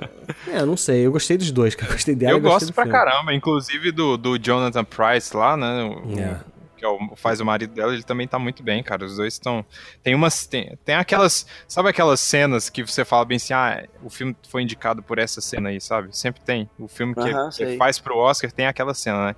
eu não sei. Eu gostei dos dois, cara. Eu gostei dela eu e gosto do pra filme. caramba, inclusive do, do Jonathan Price lá, né? o- É. Que é o- faz o marido dela, ele também tá muito bem, cara. Os dois estão. Tem umas. Tem, tem aquelas. Sabe aquelas cenas que você fala bem assim, ah, o filme foi indicado por essa cena aí, sabe? Sempre tem. O filme que, Aham, que sei. faz pro Oscar tem aquela cena, né?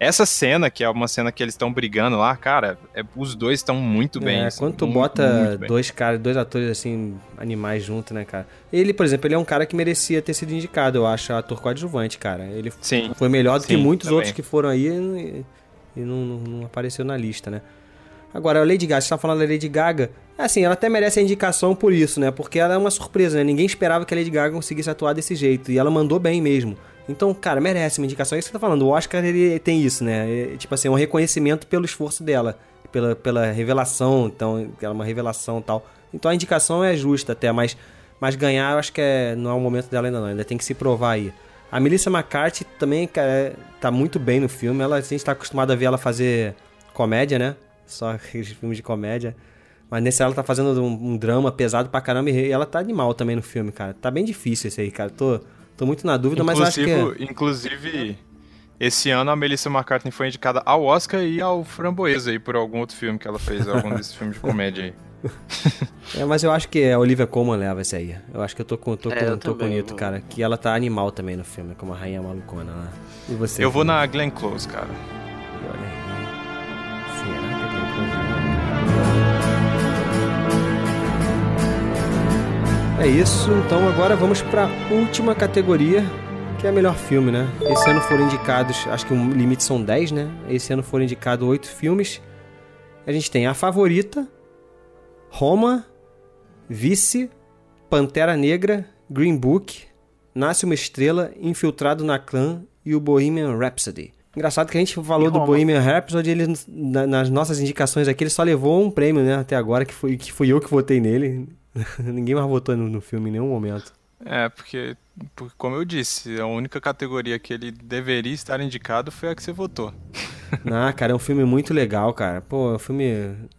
Essa cena, que é uma cena que eles estão brigando lá, cara, é- os dois estão muito bem. É, assim, quando tu muito, bota muito dois caras, dois atores assim, animais junto, né, cara? Ele, por exemplo, ele é um cara que merecia ter sido indicado, eu acho, ator coadjuvante, cara. Ele Sim. foi melhor do que Sim, muitos também. outros que foram aí e, e não, não- não apareceu na lista, né? Agora, a Lady Gaga, você tá falando da Lady Gaga, assim, ela até merece a indicação por isso, né? Porque ela é uma surpresa, né? Ninguém esperava que a Lady Gaga conseguisse atuar desse jeito. E ela mandou bem mesmo. Então, cara, merece uma indicação. É isso que você tá falando. O Oscar, ele tem isso, né? É, tipo assim, é um reconhecimento pelo esforço dela. Pela, pela revelação, então, ela é uma revelação tal. Então a indicação é justa até, mas, mas ganhar eu acho que é, não é o momento dela ainda não. Ainda tem que se provar aí. A Melissa McCarthy também, cara, é- tá muito bem no filme. Ela, a gente tá acostumado a ver ela fazer comédia, né? Só aqueles filmes de comédia. Mas nesse ela tá fazendo um, um drama pesado pra caramba e ela tá animal também no filme, cara. Tá bem difícil esse aí, cara. Tô, tô muito na dúvida, mas acho que. é- Inclusive, esse ano a Melissa McCartney foi indicada ao Oscar e ao Framboesa aí por algum outro filme que ela fez, algum desses filmes de comédia aí. É, mas eu acho que a Olivia Colman leva esse aí. Eu acho que eu tô com, tô É, com, eu tô com o também, Nito, eu- cara. Que ela tá animal também no filme, como a rainha malucona lá. E você? Eu vou na Glenn Close, cara. É isso, então agora vamos pra última categoria, que é melhor filme, né? Esse ano foram indicados, acho que o limite são 10, né? Esse ano foram indicados 8 filmes. A gente tem A Favorita, Roma, Vice, Pantera Negra, Green Book, Nasce uma Estrela, Infiltrado na Clã e o Bohemian Rhapsody. Engraçado que a gente falou do. Bohemian Rhapsody, ele, na- nas nossas indicações aqui, ele só levou um prêmio, né, até agora, que, foi, que fui eu que votei nele. Ninguém mais votou no, no filme em nenhum momento. É, porque, porque, como eu disse, a única categoria que ele deveria estar indicado foi a que você votou. Ah, cara, é um filme muito legal, cara. Pô, é um filme.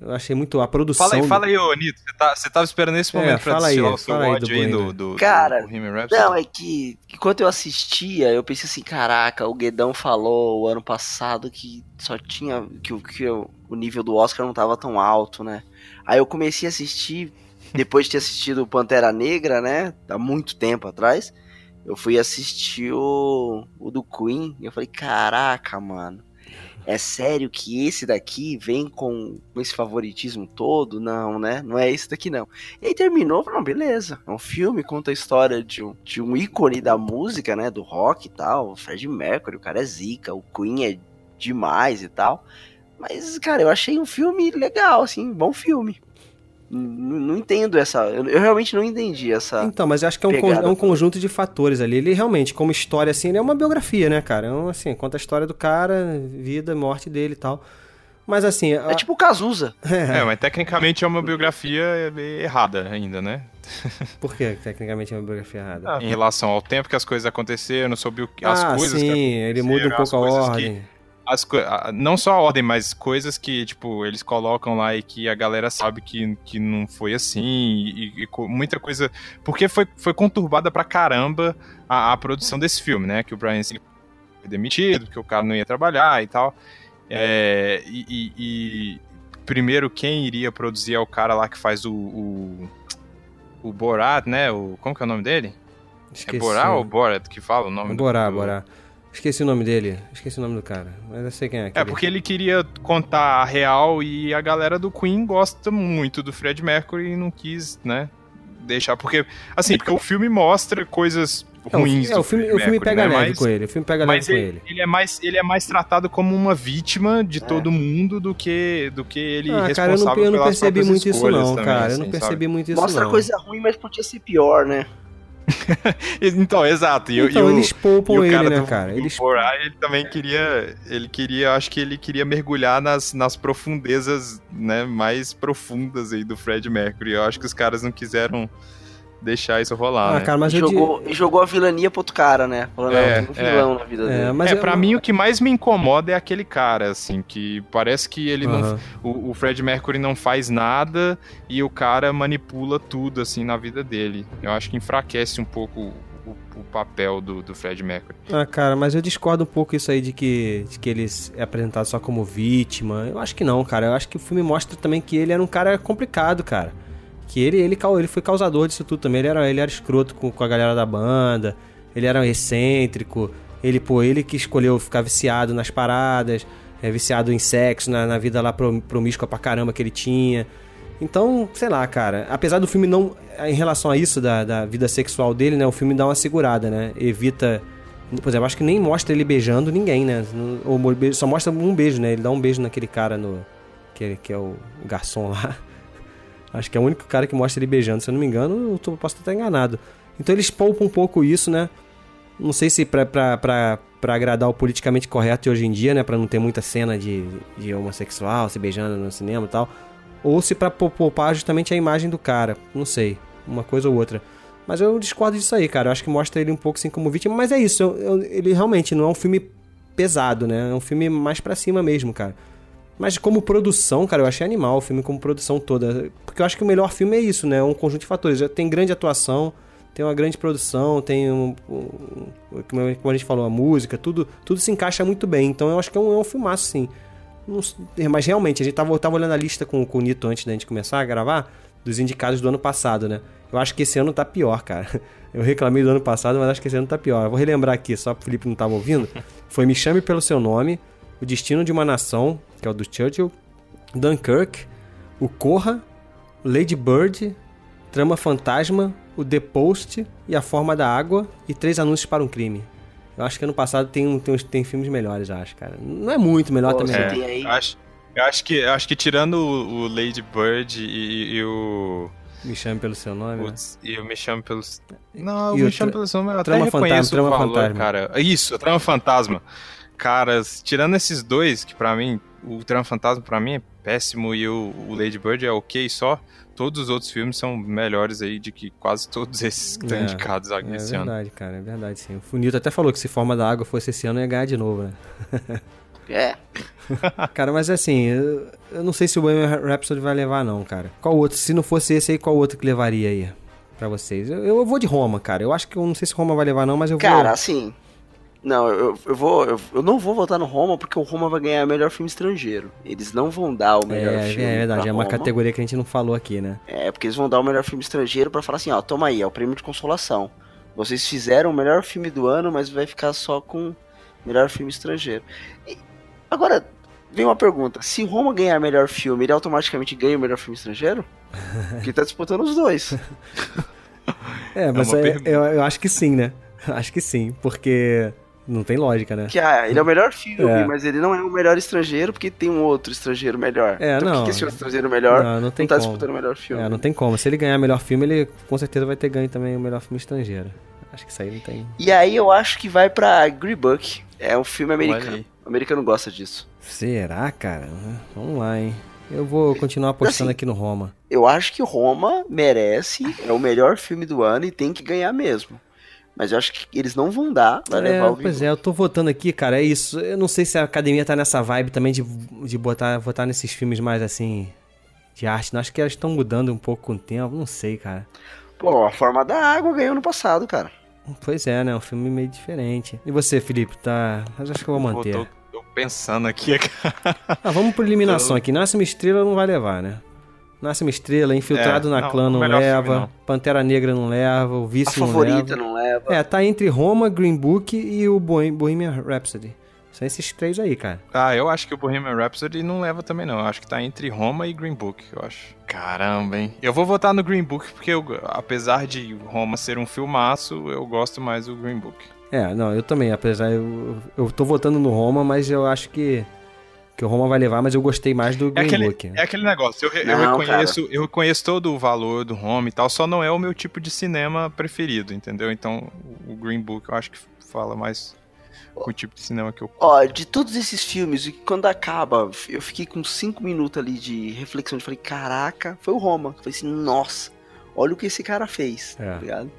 Eu achei muito. A produção. Fala aí, do- fala aí, ô Nito. Você, tá, você tava esperando esse É, momento pra fala aí, o seu fala aí do ódio aí do, Bohemian. do, Cara, do? Não, é que enquanto eu assistia, eu pensei assim, caraca, o Guedão falou o ano passado que só tinha. que, o- que o nível do Oscar não tava tão alto, né? Aí eu comecei a assistir, depois de ter assistido Pantera Negra, né? Há muito tempo atrás. Eu fui assistir o, o do Queen e eu falei, caraca, mano. É sério que esse daqui vem com, esse favoritismo todo? Não, né? Não é esse daqui, não. E aí terminou, não, beleza. É um filme, conta a história de um, de um ícone da música, né? Do rock e tal. O Fred Mercury, o cara é zica, o Queen é demais e tal. Mas, cara, eu achei um filme legal, assim, bom filme. Não entendo essa. Eu, eu realmente não entendi essa. Então, mas eu acho que é um, con- é um conjunto de fatores ali. Ele realmente, como história, assim, ele é uma biografia, né, cara? É um, assim, conta a história do cara, vida, morte dele e tal. Mas assim. É tipo o Cazuza. É, mas tecnicamente é uma biografia errada ainda, né? Por que tecnicamente é uma biografia errada? Em relação ao tempo que as coisas aconteceram, sobre o, que- as ah, coisas sim, que ele muda um pouco a coisas que- ordem. As não só a ordem, mas coisas que, tipo, eles colocam lá e que a galera sabe que, que não foi assim, e, e muita coisa. Porque foi, foi conturbada pra caramba a, a produção desse filme, né? Que o Brian Singer foi demitido, que o cara não ia trabalhar e tal. É, e, e- e primeiro quem iria produzir é o cara lá que faz o. o, o Borat, né? O, como que é o nome dele? Esqueci. É Borat ou Borat que fala o nome? Borá, do- Borá. Esqueci o nome dele. Esqueci o nome do cara. Mas eu sei quem é. É, aquele. porque ele queria contar a real e a galera do Queen gosta muito do Fred Mercury e não quis, né, deixar. Porque, assim, porque o filme mostra coisas É, o, ruins é, o do filme, Fred o filme pega né, leve mas- com ele. O filme pega leve com ele, ele. ele é mais, ele é mais tratado como uma vítima de todo mundo do que, do que ele Ah, responsável cara, eu não, eu não percebi muito isso não, também, cara. eu não assim, percebi muito isso Mostra não. coisa ruim, mas podia ser pior, né? Então, exato. E, e Então, o- eles poupam e o ele, cara né, do- cara? Eles Borat, ele também queria, ele queria, acho que ele queria mergulhar nas, nas profundezas, né, mais profundas aí do Fred Mercury. Eu acho que os caras não quiseram deixar isso rolar, Ah, né? cara, mas e, jogou, e jogou a vilania pro outro cara, né? Falando, É, não, um vilão na vida É, dele. mas é, eu- pra mim o que mais me incomoda é aquele cara, assim, que parece que ele não. O, o Fred Mercury não faz nada e o cara manipula tudo, assim, na vida dele. Eu acho que enfraquece um pouco o, o papel do, do Fred Mercury. Ah, cara, mas eu discordo um pouco isso aí de que, de que ele é apresentado só como vítima. Eu acho que não, cara. Eu acho que o filme mostra também que ele era um cara complicado, cara. Que ele, ele, ele foi causador disso tudo também. Ele era, ele era escroto com, com a galera da banda. Ele era um excêntrico. Ele, pô, ele que escolheu ficar viciado nas paradas. É, viciado em sexo, na, na vida lá prom- promíscua pra caramba que ele tinha. Então, sei lá, cara. Apesar do filme não. Em relação a isso, da, da vida sexual dele, né? O filme dá uma segurada, né? Evita. Por exemplo, acho que nem mostra ele beijando ninguém, né? Ou só mostra um beijo, né? Ele dá um beijo naquele cara no. Que, que é o garçom lá. Acho que é o único cara que mostra ele beijando. Se eu não me engano, eu tô- posso estar enganado. Então eles poupam um pouco isso, né? Não sei se pra, pra, pra, pra agradar o politicamente correto hoje em dia, né? Pra não ter muita cena de, de homossexual se beijando no cinema e tal. Ou se pra pou- poupar justamente a imagem do cara. Não sei. Uma coisa ou outra. Mas eu discordo disso aí, cara. Eu acho que mostra ele um pouco assim como vítima. Mas é isso. eu- eu- ele realmente não é um filme pesado, né? É um filme mais pra cima mesmo, cara. Mas como produção, cara, eu achei animal o filme como produção toda. Porque eu acho que o melhor filme é isso, né? Um conjunto de fatores. Tem grande atuação, tem uma grande produção, tem um. um- como a gente falou, a música, tudo, tudo se encaixa muito bem. Então eu acho que é um, é um filmaço, sim. S- mas realmente, a gente tava, tava olhando a lista com, com o Nito antes da gente começar a gravar, dos indicados do ano passado, né? Eu acho que esse ano tá pior, cara. Eu reclamei do ano passado, mas acho que esse ano tá pior. Eu vou relembrar aqui, só pro Felipe não tava ouvindo. Foi Me Chame Pelo Seu Nome, O Destino de uma Nação, que é o do Churchill, Dunkirk, O Corra, Lady Bird, Trama Fantasma, O The Post e A Forma da Água e Três Anúncios para um Crime. Eu acho que ano passado tem, tem, tem filmes melhores, eu acho, cara. Não é muito melhor Pô, também. aí- Eu acho, eu acho que, acho que tirando o, o Lady Bird e, e o. Me Chame Pelo Seu Nome, né? Putz, e eu me chamo pelos. Não, eu o me chamo tra- pelos nomes, eu até Trama reconheço Fantasma, o Trama valor, Fantasma. cara. Isso, a Trama Fantasma. Cara, tirando esses dois, que pra mim, o Trama Fantasma pra mim é péssimo e o, o Lady Bird é ok só, todos os outros filmes são melhores aí de que quase todos esses que estão É, indicados É esse ano. verdade, cara, é verdade, sim. O Funito até falou que se Forma da Água fosse esse ano, ia ganhar de novo, né? É, Cara, mas assim, eu, eu não sei se o Bohemian Rhapsody vai levar, não, cara. Qual outro? Se não fosse esse aí, qual outro que levaria aí pra vocês? Eu, eu vou de Roma, cara. Eu acho que eu não sei se Roma vai levar, não, mas eu vou. cara, assim. Não, eu, eu vou. Eu, eu não vou votar no Roma porque o Roma vai ganhar melhor filme estrangeiro. Eles não vão dar o melhor é, filme. é verdade, pra é uma Roma. categoria que a gente não falou aqui, né? É, porque eles vão dar o melhor filme estrangeiro pra falar assim, ó, toma aí, é o prêmio de consolação. Vocês fizeram o melhor filme do ano, mas vai ficar só com melhor filme estrangeiro. E, agora, vem uma pergunta: se Roma ganhar melhor filme, ele automaticamente ganha o melhor filme estrangeiro? Porque tá disputando os dois. É, mas uma é- eu, eu acho que sim, né? Acho que sim, porque não tem lógica, né? Que ah, ele é o melhor filme, É. mas ele não é o melhor estrangeiro porque tem um outro estrangeiro melhor. É, então por não. que, que esse outro estrangeiro melhor Não, não tem tá como. disputando o melhor filme? É, não tem como. Se ele ganhar melhor filme, ele com certeza vai ter ganho também o melhor filme estrangeiro. Acho que isso aí não tem. E aí eu acho que vai pra Green Book. É um filme americano. O americano gosta disso. Será, cara? Vamos lá, hein? Eu vou continuar apostando Assim, aqui no Roma. Eu acho que Roma merece, é o melhor filme do ano e tem que ganhar mesmo. Mas eu acho que eles não vão dar, vai É, levar o pois é, eu tô votando aqui, cara, é isso. Eu não sei se a academia tá nessa vibe também de, de botar, votar nesses filmes mais assim, de arte. Não, acho que elas estão mudando um pouco com o tempo, não sei, cara. Pô, A Forma da Água ganhou no passado, cara. Pois é, né? Um filme meio diferente. E você, Felipe, tá. Mas acho que eu vou Eu manter. tô, tô pensando aqui, cara. Ah, vamos por eliminação aqui. Nasce uma estrela não vai levar, né? Nasce uma estrela, Infiltrado É, na não, Clã não filme, leva, não. Pantera Negra não leva, o A Vice não favorita leva. não leva. É, tá entre Roma, Green Book e o Bohem- Bohemian Rhapsody. São esses três aí, cara. Ah, eu acho que o Bohemian Rhapsody não leva também, não. Eu acho que tá entre Roma e Green Book, eu acho. Caramba, hein? Eu vou votar no Green Book porque, eu, apesar de Roma ser um filmaço, eu gosto mais do Green Book. É, não, eu também, apesar, eu, eu tô votando no Roma, mas eu acho que, que o Roma vai levar, mas eu gostei mais do É Green aquele, Book. é aquele negócio, eu, re- eu Não, reconheço, eu reconheço todo o valor do Roma e tal, só não é o meu tipo de cinema preferido, entendeu? Então, o Green Book eu acho que fala mais com o tipo de cinema que eu Ó, de todos esses filmes, e quando acaba, eu fiquei com cinco minutos ali de reflexão. Eu falei, caraca, foi o Roma. Eu falei assim, nossa, olha o que esse cara fez, É. tá ligado?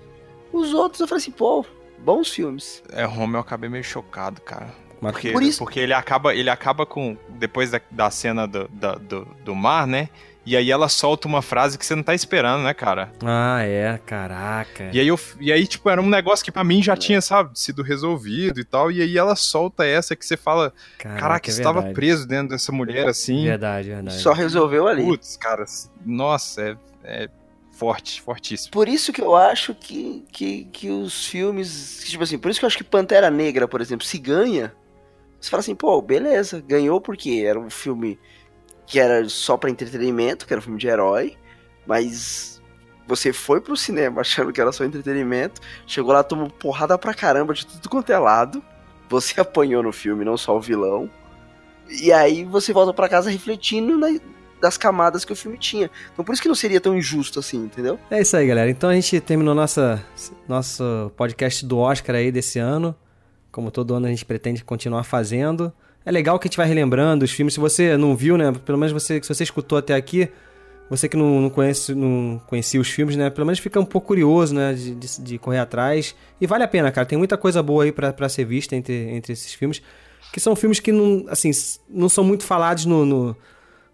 Os outros eu falei assim, pô, bons filmes. É, Roma eu acabei meio chocado, cara. Mas- Porque, Por isso- porque ele acaba, ele acaba com. Depois da, da cena do, da- do, do mar, né? E aí ela solta uma frase que você não tá esperando, né, cara? Ah, é, caraca. E aí, eu, e aí, tipo, era um negócio que pra mim já tinha, sabe, sido resolvido e tal. E aí ela solta essa que você fala: Caraca, é você tava verdade. preso dentro dessa mulher assim. Verdade, verdade. Só resolveu ali. Putz, cara, nossa, é, é forte, fortíssimo. Por isso que eu acho que, que, que os filmes. Tipo assim, por isso que eu acho que Pantera Negra, por exemplo, se ganha, você fala assim, pô, beleza, ganhou porque era um filme que era só pra entretenimento, que era um filme de herói, mas você foi pro cinema achando que era só entretenimento, chegou lá, tomou porrada pra caramba de tudo quanto é lado, você apanhou no filme, não só o vilão, e aí você volta pra casa refletindo na- das camadas que o filme tinha. Então por isso que não seria tão injusto assim, entendeu? É isso aí, galera. Então a gente terminou nossa, nosso podcast do Oscar aí desse ano. Como todo ano a gente pretende continuar fazendo. É legal que a gente vai relembrando os filmes. Se você não viu, né? Pelo menos você, se você escutou até aqui, você que não, não conhece, não conhecia os filmes, né? Pelo menos fica um pouco curioso, né? De, de- de correr atrás. E vale a pena, cara. Tem muita coisa boa aí pra ser vista entre, entre esses filmes. Que são filmes que não, assim, não são muito falados no- no,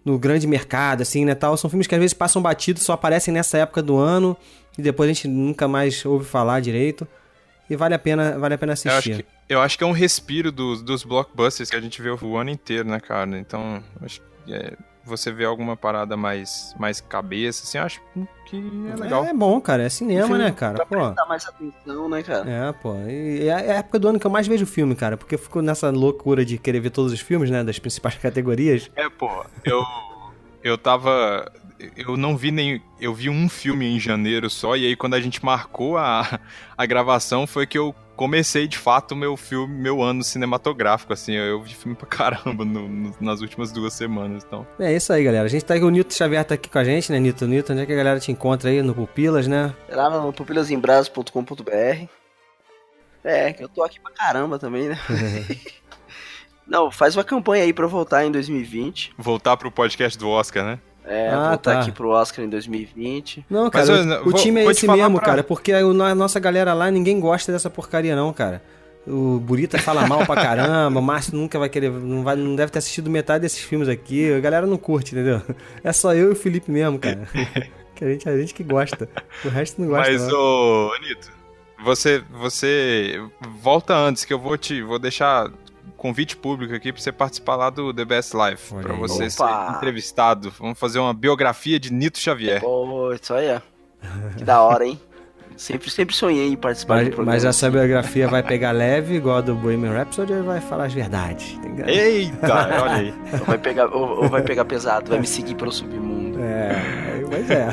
no grande mercado, assim, né, tal. São filmes que às vezes passam batidos, só aparecem nessa época do ano e depois a gente nunca mais ouve falar direito. E vale a pena, vale a pena Eu acho, assistir. que, eu acho que é um respiro dos, dos blockbusters que a gente vê o ano inteiro, né, cara? Então, acho que é, você vê alguma parada mais, mais cabeça, assim, eu acho que é legal. É, bom, cara, é cinema, Filme né, cara? Pra Pô. prestar mais atenção, né, cara? É, pô. E é a época do ano que eu mais vejo filme, cara, porque eu fico nessa loucura de querer ver todos os filmes, né, das principais categorias. É, pô, eu, eu tava. Eu não vi nem. Eu vi um filme em janeiro só, e aí quando a gente marcou a, a gravação foi que eu comecei de fato o meu filme, meu ano cinematográfico, assim. Eu vi filme pra caramba no- no- nas últimas duas semanas, então. É isso aí, galera. A gente tá aí, o Nito Xavier tá aqui com a gente, né, Nito? Nito, onde é que a galera te encontra aí? No Pupilas, né? Lá no pupilasembraços.com.br. É, que eu tô aqui pra caramba também, né? Não, faz uma campanha aí pra eu voltar em 2020. Voltar pro podcast do Oscar, né? É, Ah, voltar tá. aqui pro Oscar em 2020. Não, Mas cara, eu- o, o vou- time é esse mesmo, pra- cara, porque a, a nossa galera lá, ninguém gosta dessa porcaria, não, cara. O Burita fala mal pra caramba, o Márcio nunca vai querer, não, vai, não deve ter assistido metade desses filmes aqui, a galera não curte, entendeu? É só eu e o Felipe mesmo, cara. que a gente, a gente que gosta. O resto não gosta. Mas, não. ô, Anito, você, você volta antes, que eu vou te. Vou deixar convite público aqui pra você participar lá do The Best Life. Aí. você Opa! ser entrevistado. Vamos fazer uma biografia de Nito Xavier. Pô, isso aí é. Que da hora, hein? Sempre, sempre sonhei em participar Mas, mas essa biografia vai pegar leve, igual a do Bohemian Rhapsody, ou vai falar as verdades? Tá? Eita, olha aí. Ou vai pegar, ou, ou vai pegar pesado, vai me seguir pelo submundo. É, mas é.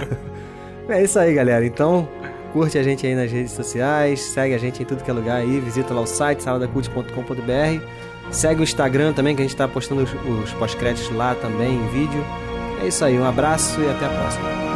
É isso aí, galera. Então, curte a gente aí nas redes sociais, segue a gente em tudo que é lugar aí, visita lá o site saladacult.com.br, segue o Instagram também, que a gente tá postando os, os pós-créditos lá também em vídeo. É isso aí, um abraço e até a próxima.